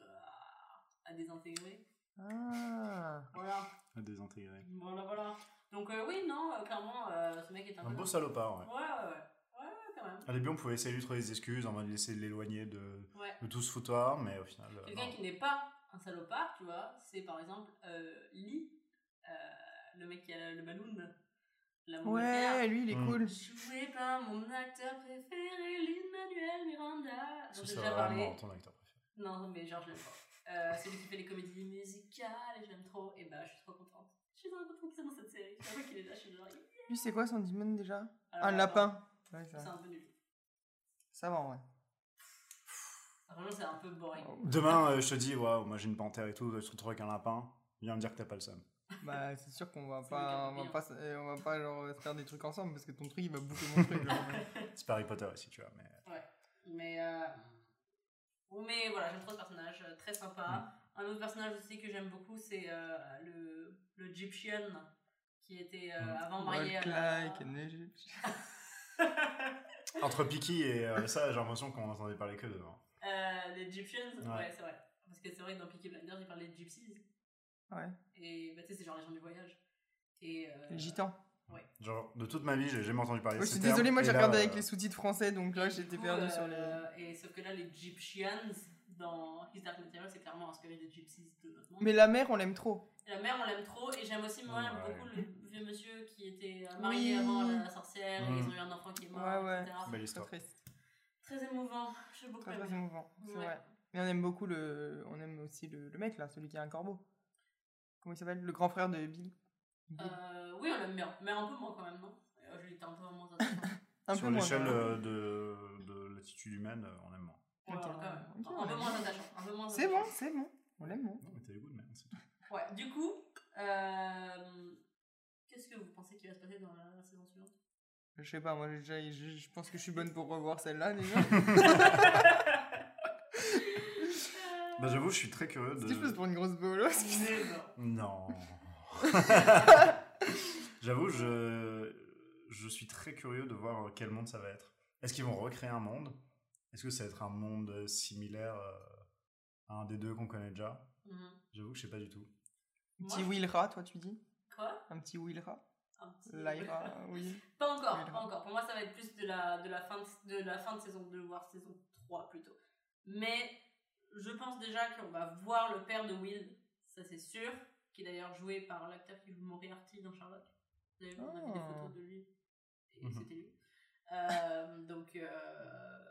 à, à désintégrer. Ah. Voilà, à désintégrer. voilà, voilà. Donc euh, oui, non, euh, clairement, euh, ce mec est un, Un beau salopard, ouais. Ouais, ouais, ouais. Ouais, quand même. Au début, on pouvait essayer de lui trouver des excuses en mode essayer de l'éloigner de, Ouais. de tout ce foutoir, mais au final. Quelqu'un qui n'est pas un salopard, tu vois, c'est par exemple euh, Lee, euh, le mec qui a le ballon. La Ouais, lui, il est Mm. cool. Joué par mon acteur préféré, Lin-Manuel Miranda. Déjà parlé. vraiment ton acteur préféré. Non, mais genre, je l'aime pas. Euh, c'est lui qui fait les comédies musicales et j'aime trop. Et bah, je suis trop contente. Je suis trop contente qu'il soit dans cette série. Chaque fois qu'il est là, je suis genre. yeah. Lui, c'est quoi son demon déjà? Alors, Un attends, lapin. Ouais, C'est ça. un peu nul. ça va, ouais. Vraiment, c'est un peu boring. Demain, euh, je te dis, waouh, moi j'ai une panthère et tout, je te retrouve avec un lapin. Viens me dire que t'as pas le seum. Bah, c'est sûr qu'on va pas, on va pas, on va pas genre faire des trucs ensemble parce que ton truc il va bouffer mon truc. C'est pas Harry Potter aussi, tu vois. Mais... Mais, euh, mais voilà, j'aime trop ce personnage, euh, très sympa. Un autre personnage aussi que j'aime beaucoup, c'est euh, le, le Egyptian qui était euh, Mm. avant marié à like an Egyptian. Entre Piki et euh, ça, j'ai l'impression qu'on entendait parler que devant. Euh, les Egyptians, ouais, Ouais. c'est vrai. Parce que c'est vrai que dans Peaky Blinders, ils parlaient de gypsies. Ouais, Et bah, tu sais, c'est genre les gens du voyage. Et, euh, les gitans. Genre, de toute ma vie, j'ai jamais entendu parler Ouais, de je ce suis désolée, moi j'ai regardé euh, avec les sous-titres français donc là j'étais coup, perdu euh, sur les. Et sauf que là, les Egyptians, dans His Dark Material, c'est clairement inspiré des gypsies de notre monde. Mais la mère, on l'aime trop. La mère, on l'aime trop. Et j'aime aussi, moi, Ouais. beaucoup le vieux monsieur qui était euh, marié Oui. avant la sorcière. Mm. Et ils ont eu un enfant qui est mort, Ouais, ouais. etc. Belle Très histoire. Très émouvant. J'ai beaucoup Très aimé. très émouvant. C'est Ouais. vrai. Mais on aime beaucoup le. On aime aussi le, le mec là, celui qui a un corbeau. Comment il s'appelle Le grand frère de Bill? Euh, oui, on l'aime bien. Mais un peu moins quand même, non? Euh, Je un peu moins un Sur moins. l'échelle euh, de, de l'attitude humaine, euh, on aime moins. Ouais, Ok, quand même. ok, un peu moins attachant. Un peu moins C'est bon, c'est bon. On l'aime, non Non, mais t'as les goûts de merde, c'est tout. Ouais, du coup, euh, qu'est-ce que vous pensez qui va se passer dans la saison suivante? Je sais pas, moi j'ai déjà, je, je pense que je suis bonne pour revoir celle-là déjà. Bah, j'avoue, je suis très curieux Est-ce que je passe de. pour une grosse non. J'avoue, je, je suis très curieux de voir quel monde ça va être. Est-ce qu'ils vont recréer un monde? Est-ce que ça va être un monde similaire euh, à un des deux qu'on connaît déjà? Mhm. J'avoue que je sais pas du tout. Un Moi, petit je- Willra, toi tu dis? Quoi? Un petit Willra Lyra, oui. Pas encore, pas encore. Pour moi, ça va être plus de la, de la, fin, de, de la fin de saison 2, voire saison 3 plutôt. Mais je pense déjà qu'on va voir le père de Will, ça c'est sûr, qui est d'ailleurs joué par l'acteur qui joue Moriarty dans Sherlock. Vous avez vu, on a vu des Ah. photos de lui, et Mhm. c'était lui. Euh, donc, euh,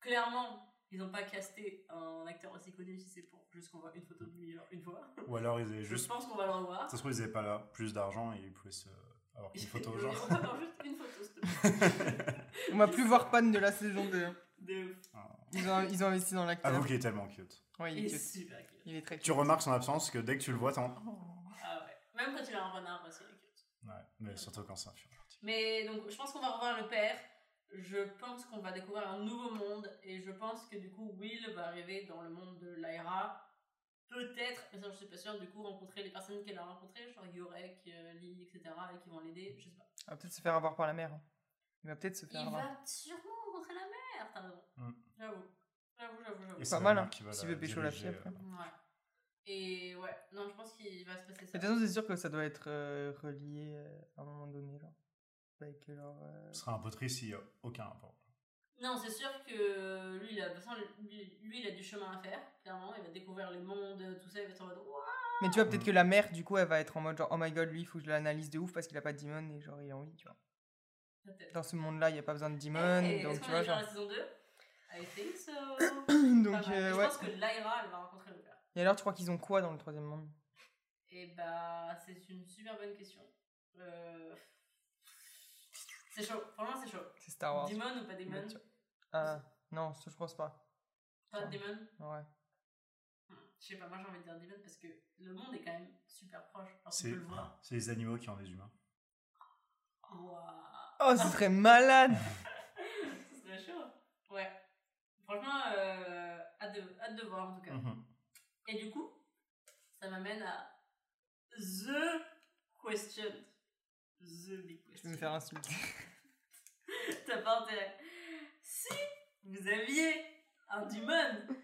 clairement, ils n'ont pas casté un acteur aussi connu si c'est pour juste qu'on voit une photo de lui genre, une fois. Ou alors ils avaient Je juste. pense qu'on va le revoir. Ça se trouve, ils avaient pas là plus d'argent et ils pouvaient se avoir une photo, On genre. juste une photo, s'il te plaît. On va plus voir Pan de la saison 2. De ouf. Ils ont, ils ont investi dans l'acteur. Avoue qu'il est tellement cute. Ouais, il Il est est cute. super cute. Il est très cute. Tu remarques son absence que dès que tu le vois, t'en. Ah ouais. Même quand il a un renard aussi, il est cute. Ouais, mais surtout quand c'est un film. Mais donc, je pense qu'on va revoir le père. Je pense qu'on va découvrir un nouveau monde. Et je pense que du coup, Will va arriver dans le monde de Lyra. Peut-être, mais ça je suis pas sûre, du coup, rencontrer les personnes qu'elle a rencontrées, genre Yorek, euh, Lee, etc., et qui vont l'aider. Je sais pas. Il va peut-être se faire avoir par la mère. hein. Il va peut-être se faire Il avoir. va sûrement rencontrer la mère, t'as raison. Mm. J'avoue. J'avoue, j'avoue, j'avoue. Et Pas c'est la mal, hein, s'il veut pécho la fille après. euh, Ouais. Et ouais, non, je pense qu'il va se passer De ça. toute façon, c'est sûr que ça doit être euh, relié euh, à un moment donné. Genre. Avec leur. euh, Ce sera un peu triste s'il y a aucun rapport. Non, c'est sûr que lui il, a, de toute façon, lui, lui, il a du chemin à faire, clairement. Il va découvrir les mondes, tout ça. Il va être en mode Ouah Mais tu vois, peut-être Mm. que la mère, du coup, elle va être en mode genre, oh my god, lui, il faut que je l'analyse de ouf parce qu'il a pas de demon et genre, il a envie, tu vois. Dans ce monde-là, il n'y a pas besoin de demon, Eh, donc Est-ce tu vois, genre. la saison 2 I think so. donc, euh, Je ouais. pense que Lyra, elle va rencontrer le père. Et alors, tu crois qu'ils ont quoi dans le troisième monde? Et bah, c'est une super bonne question. Euh, C'est chaud, franchement, c'est chaud. C'est Star Wars. Demon ou pas Demon? Ah, non, ça, je pense pas. Pas Demon? Ouais. Hmm, Je sais pas, moi j'ai envie de dire Demon parce que le monde est quand même super proche. C'est peux le voir. c'est les animaux qui ont des humains. Oh, ce serait malade Ce serait chaud. Ouais. Franchement, euh, hâte, de, hâte de voir en tout cas. Mhm. Et du coup, ça m'amène à The Question. The Big Je Question. vais me faire insulter. T'as pas intérêt. Si vous aviez un demon,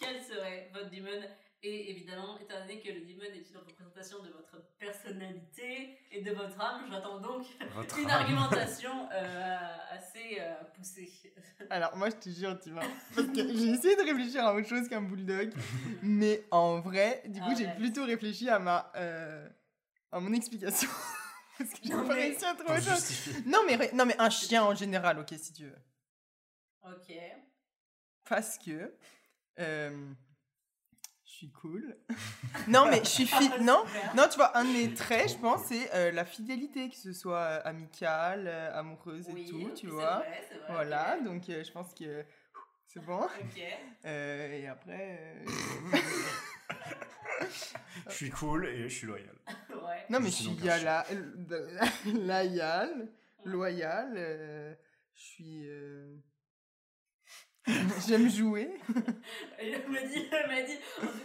quel serait votre demon? Et évidemment, étant donné que le demon est une représentation de votre personnalité et de votre âme, j'attends donc Votre une âme. argumentation euh, assez euh, poussée. Alors, moi, je te jure, tu vois. Parce que j'ai essayé de réfléchir à autre chose qu'un bulldog. mais en vrai, du coup, j'ai Arrête. plutôt réfléchi à ma. euh, à mon explication. Parce que j'ai pas mais- réussi à trouver autre chose. Non mais, non, mais un chien en général, ok, si tu veux. Ok. Parce que. euh, suis cool. non, mais je suis fi- Non, non, tu vois, un de mes traits, je pense, c'est euh, la fidélité, que ce soit euh, amicale, euh, amoureuse et Oui, tout, tu vois. vrai, c'est vrai, Voilà, donc euh, je pense que c'est bon. Ok. Euh, et après. euh, Je suis cool et je suis loyal. Ouais. Non, mais Je suis suis donc un la... loyal, loyal, euh, je suis. Euh, J'aime jouer. Et elle m'a dit, elle m'a dit,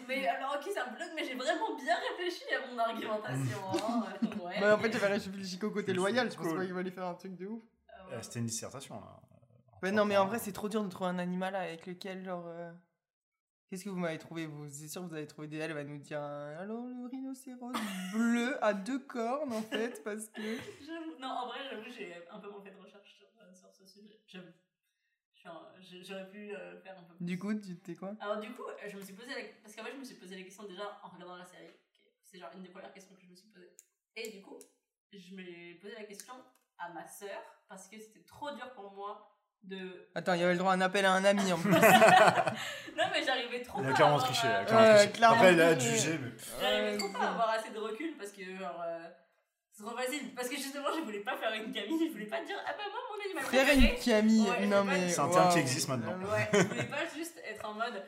mais alors ok c'est un blog, mais j'ai vraiment bien réfléchi à mon argumentation. hein. Ouais. Bah, en fait, j'avais réfléchi qu'au côté loyal, je cool. pas qu'il fallait faire un truc de ouf. Ah ouais. Euh, C'était une dissertation là. Non, mais en vrai, c'est trop dur de trouver un animal avec lequel, genre. euh, Qu'est-ce que vous m'avez trouvé? Vous C'est sûr que vous avez trouvé des. Elle va nous dire. euh, Alors, le rhinocéros bleu à deux cornes, en fait, parce que. J'avoue- Non, en vrai, j'avoue, j'ai un peu moins fait de recherche sur, euh, sur ce sujet. J'avoue. J'ai- J'aurais pu euh, faire un peu plus. Du coup, tu t'es quoi? Alors du coup, euh, je me suis posé la... Parce qu'en fait, je me suis posé la question déjà en regardant la série. C'est genre une des premières questions que je me suis posée. Et du coup, je me posé la question à ma sœur parce que c'était trop dur pour moi de... Attends, il y avait le droit à un appel à un ami en plus. Non mais j'arrivais trop Il a à clairement avoir, triché. euh, il a clairement Ouais, triché. clairement Après, il a triché. jugé, mais. J'arrivais trop pas à avoir assez de recul parce que genre... euh, c'est trop facile. Parce que justement, je voulais pas faire une Camille, je voulais pas dire ah bah moi mon animal préféré. une Camille. Ouais, non, mais. C'est un terme qui existe maintenant. Ouais, je voulais pas juste être en mode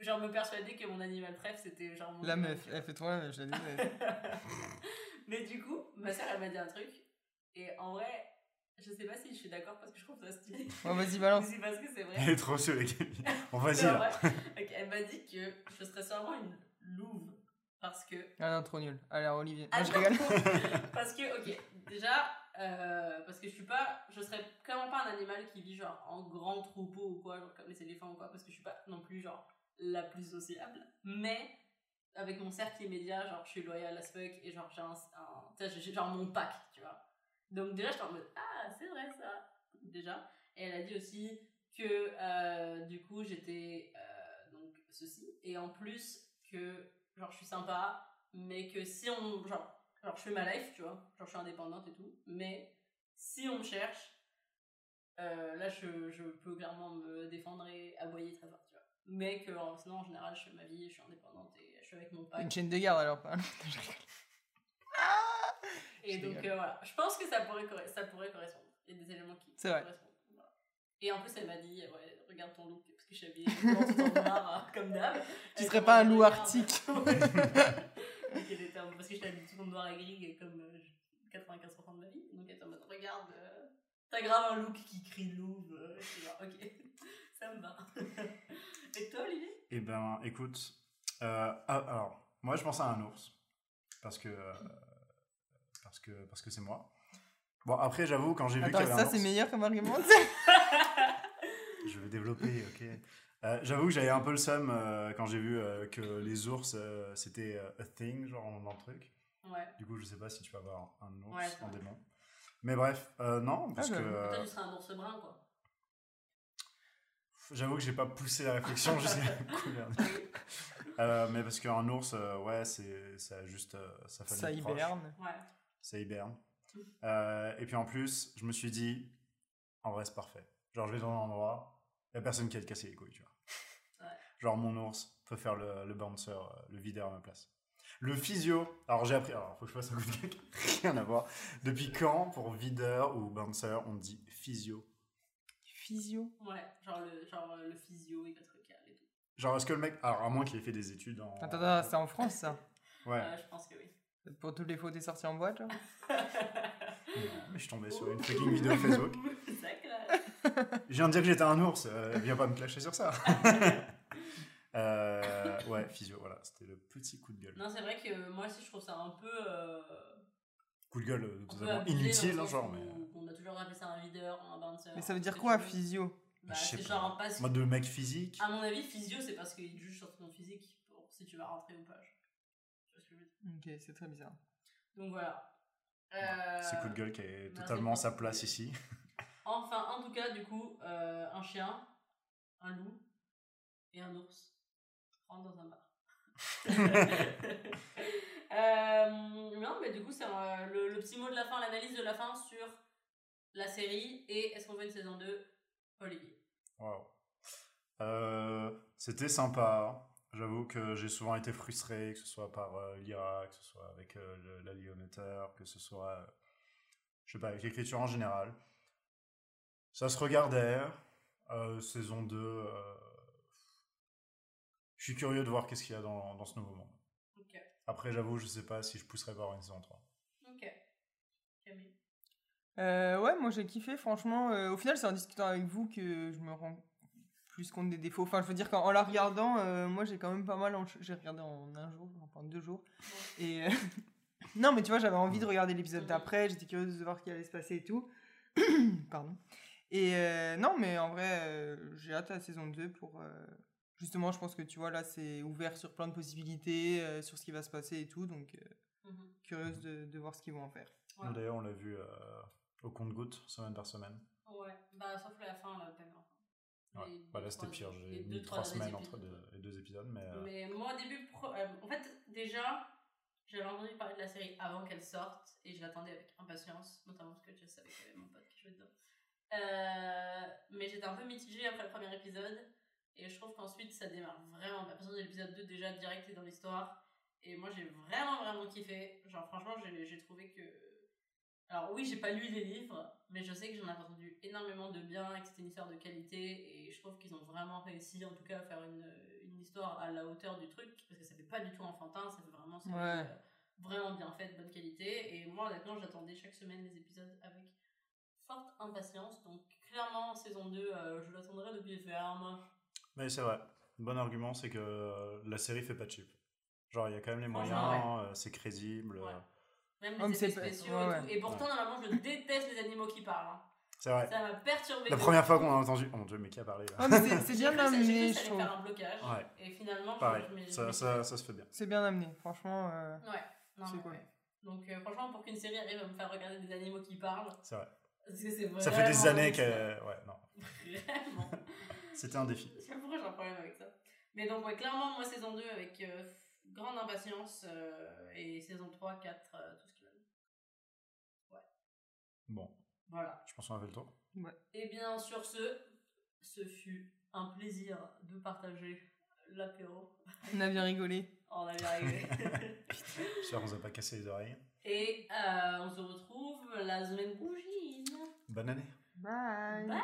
genre me persuader que mon animal préf c'était genre mon La meuf, elle fait trop la meuf, je la déteste. Mais du coup, ma soeur elle m'a dit un truc et en vrai, je sais pas si je suis d'accord parce que je trouve ça stylé. Ouais, vas-y, balance. c'est parce que c'est vrai. Il est trop sur les Camille. Bon, vas-y là. elle m'a dit que je serais sûrement une louve parce que Ah non, trop nul. Alors, Olivier. Ah je rigole. parce que ok déjà euh, parce que je suis pas je serais clairement pas un animal qui vit genre en grand troupeau ou quoi genre comme les éléphants ou quoi parce que je suis pas non plus genre la plus sociable mais avec mon cercle immédiat genre je suis loyal as fuck et genre j'ai un, un tu sais, j'ai genre mon pack tu vois donc déjà j'étais en mode ah c'est vrai ça déjà et elle a dit aussi que euh, du coup j'étais euh, donc ceci et en plus que genre je suis sympa mais que si on genre genre je fais ma life tu vois. Genre je suis indépendante et tout. Mais si on me cherche euh, là je, je peux clairement me défendre et aboyer très fort tu vois. Mais que euh, sinon en général je fais ma vie je suis indépendante et je suis avec mon pack. Une chaîne de garde alors, pas. Et donc euh, voilà. Je pense que ça pourrait ça pourrait correspondre. Il y a des éléments qui correspondent voilà. et en plus elle m'a dit ouais regarde ton look que je suis habillée tout en noir euh, comme d'hab Tu serais pas un loup arctique. Parce que j'étais habillée tout en noir et gris et comme euh, 95% de ma vie. Donc elle était en mode regarde, euh, t'as grave un look qui crie louve. euh, je suis là, ok, ça me va. et toi Olivier? Eh ben, écoute. euh, ah, alors, moi, je pense à un ours. Parce que. euh, parce que parce que c'est moi. Bon, après, j'avoue, quand j'ai vu qu'il Attends, y avait ça un c'est meilleur comme argument Je vais développer, ok. Euh, J'avoue que j'avais un peu le seum euh, quand j'ai vu euh, que les ours, euh, c'était euh, a thing, genre dans le truc. Ouais. Du coup, je sais pas si tu vas avoir un ours Ouais, en démon. Mais bref, euh, non, parce Ah, que euh, tu serais un ours brun quoi. j'avoue que j'ai pas poussé la réflexion jusqu'à la couleur. Euh, mais parce qu'un ours, euh, ouais, c'est ça a juste euh, Ça proche. hiberne. Ouais. Ça hiberne. Euh, et puis en plus, je me suis dit, en vrai, c'est parfait. Genre, je vais dans un endroit, y a personne qui va te casser les couilles, tu vois. Ouais. Genre, mon ours, peut faire le, le bouncer, euh, le videur à ma place. Le physio, alors j'ai appris, alors faut que je fasse un coup de cake, rien à voir. Depuis quand, pour videur ou bouncer, on dit physio? Physio? Ouais, genre le, genre le physio, il va te recaler et tout. Genre, est-ce que le mec, alors à moins qu'il ait fait des études en. Attends, attends, c'est en France ça? Ouais, Euh, je pense que oui. Pour toutes les fautes et sorties en boîte, genre? Mais je suis tombé sur une fucking vidéo Facebook. Je viens de dire que j'étais un ours, euh, viens pas me clasher sur ça. Euh, ouais, physio, voilà, c'était le petit coup de gueule. Non, c'est vrai que moi aussi, je trouve ça un peu. euh, Coup de gueule totalement inutile, hein, genre, mais. On a toujours appelé ça un videur, un bouncer. Mais ça veut dire quoi, physio Bah, Je sais c'est pas. genre un passe. Mode de mec physique. À mon avis, physio, c'est parce qu'il juge sur ton physique pour si tu vas rentrer ou pas. Tu vois ce que je veux dire Ok, c'est très bizarre. Donc voilà. C'est Euh, coup de gueule qui est totalement pour sa ce place ici. Enfin, en tout cas, du coup, euh, un chien, un loup et un ours rentrent dans un bar. Euh, non, mais du coup, c'est euh, le, le petit mot de la fin, l'analyse de la fin sur la série et est-ce qu'on veut une saison 2 Olivier. Wow. Euh, C'était sympa. J'avoue que j'ai souvent été frustré, que ce soit par euh, l'IRA, que ce soit avec euh, le- la Lyometer, que ce soit, euh, je sais pas, avec l'écriture en général. Ça se regardait. Euh, saison 2, euh, je suis curieux de voir qu'est-ce qu'il y a dans, dans ce nouveau monde. Après, j'avoue, je sais pas si je pousserais voir une saison 3. Ok. Camille. Euh, ouais, moi j'ai kiffé, franchement. euh, au final, c'est en discutant avec vous que je me rends plus compte des défauts. Enfin, je veux dire qu'en en la regardant, euh, moi j'ai quand même pas mal. J'ai regardé en un jour, enfin deux jours. Et euh, non, mais tu vois, j'avais envie de regarder l'épisode Mhm. d'après. J'étais curieuse de voir ce qui allait se passer et tout. Pardon. Et euh, non, mais en vrai, euh, j'ai hâte à la saison 2 pour. euh, justement, je pense que tu vois, là, c'est ouvert sur plein de possibilités, euh, sur ce qui va se passer et tout. Donc, euh, Mhm. curieuse de, de voir ce qu'ils vont en faire. Ouais. D'ailleurs, on l'a vu euh, au compte-goutte, semaine par semaine. Ouais, bah sauf la fin, la peine. Ouais. Les Bah, là, c'était pire. J'ai mis trois trois semaines entre deux, les deux épisodes, mais. euh, Mais moi, au début, pro- euh, en fait, déjà, j'avais entendu parler de la série avant qu'elle sorte et je l'attendais avec impatience, notamment parce que je savais qu'il y avait mon pote qui jouait dedans. Euh, mais j'étais un peu mitigée après le premier épisode et je trouve qu'ensuite ça démarre vraiment. À partir de l'épisode 2, déjà direct, t'es dans l'histoire. Et moi, j'ai vraiment, vraiment kiffé. Genre, franchement, j'ai trouvé que. Alors, oui, j'ai pas lu les livres, mais je sais que j'en ai entendu énormément de bien et que c'était une histoire de qualité. Et je trouve qu'ils ont vraiment réussi, en tout cas, à faire une, une histoire à la hauteur du truc. Parce que ça fait pas du tout enfantin, ça fait vraiment. Ouais. euh, vraiment bien fait, de bonne qualité. Et moi, honnêtement, j'attendais chaque semaine les épisodes avec forte impatience. Donc, clairement, saison 2, euh, je l'attendrai depuis les fermes. Mais c'est vrai. Le bon argument, c'est que euh, la série fait pas de cheap. Genre, il y a quand même les moyens, euh, c'est crédible. Ouais. Même Oh, les effets pas- spéciaux ouais, et tout. Et pourtant, normalement, je déteste les animaux qui parlent. hein. C'est vrai. Ça m'a perturbé. La première fois qu'on a entendu. Oh mon dieu, mais qui a parlé là? Mais c'est- bien ça- amené, je ça allait trouve. faire un blocage. Ouais. Et finalement, je- Pareil, je je ça, ça, se fait bien. C'est bien amené, franchement. euh, Ouais, non, C'est cool. ouais. Donc, euh, franchement, pour qu'une série arrive à me faire regarder des animaux qui parlent, C'est vrai. Parce que c'est vraiment. Ça fait des années qu'elle. Ouais, non. Vraiment. C'était un défi. Je sais pas pourquoi j'ai un problème avec ça. Mais donc, ouais, clairement, moi, saison 2 avec euh, grande impatience euh, et saison 3, 4, euh, tout ce qui va. Bon, Voilà. je pense qu'on a fait le tour. Et bien, sur ce, ce fut un plaisir de partager l'apéro. On a bien rigolé. On a bien rigolé. J'espère qu'on vous a pas cassé les oreilles. Et euh, on se retrouve la semaine prochaine. Bonne année. Bye. Bye.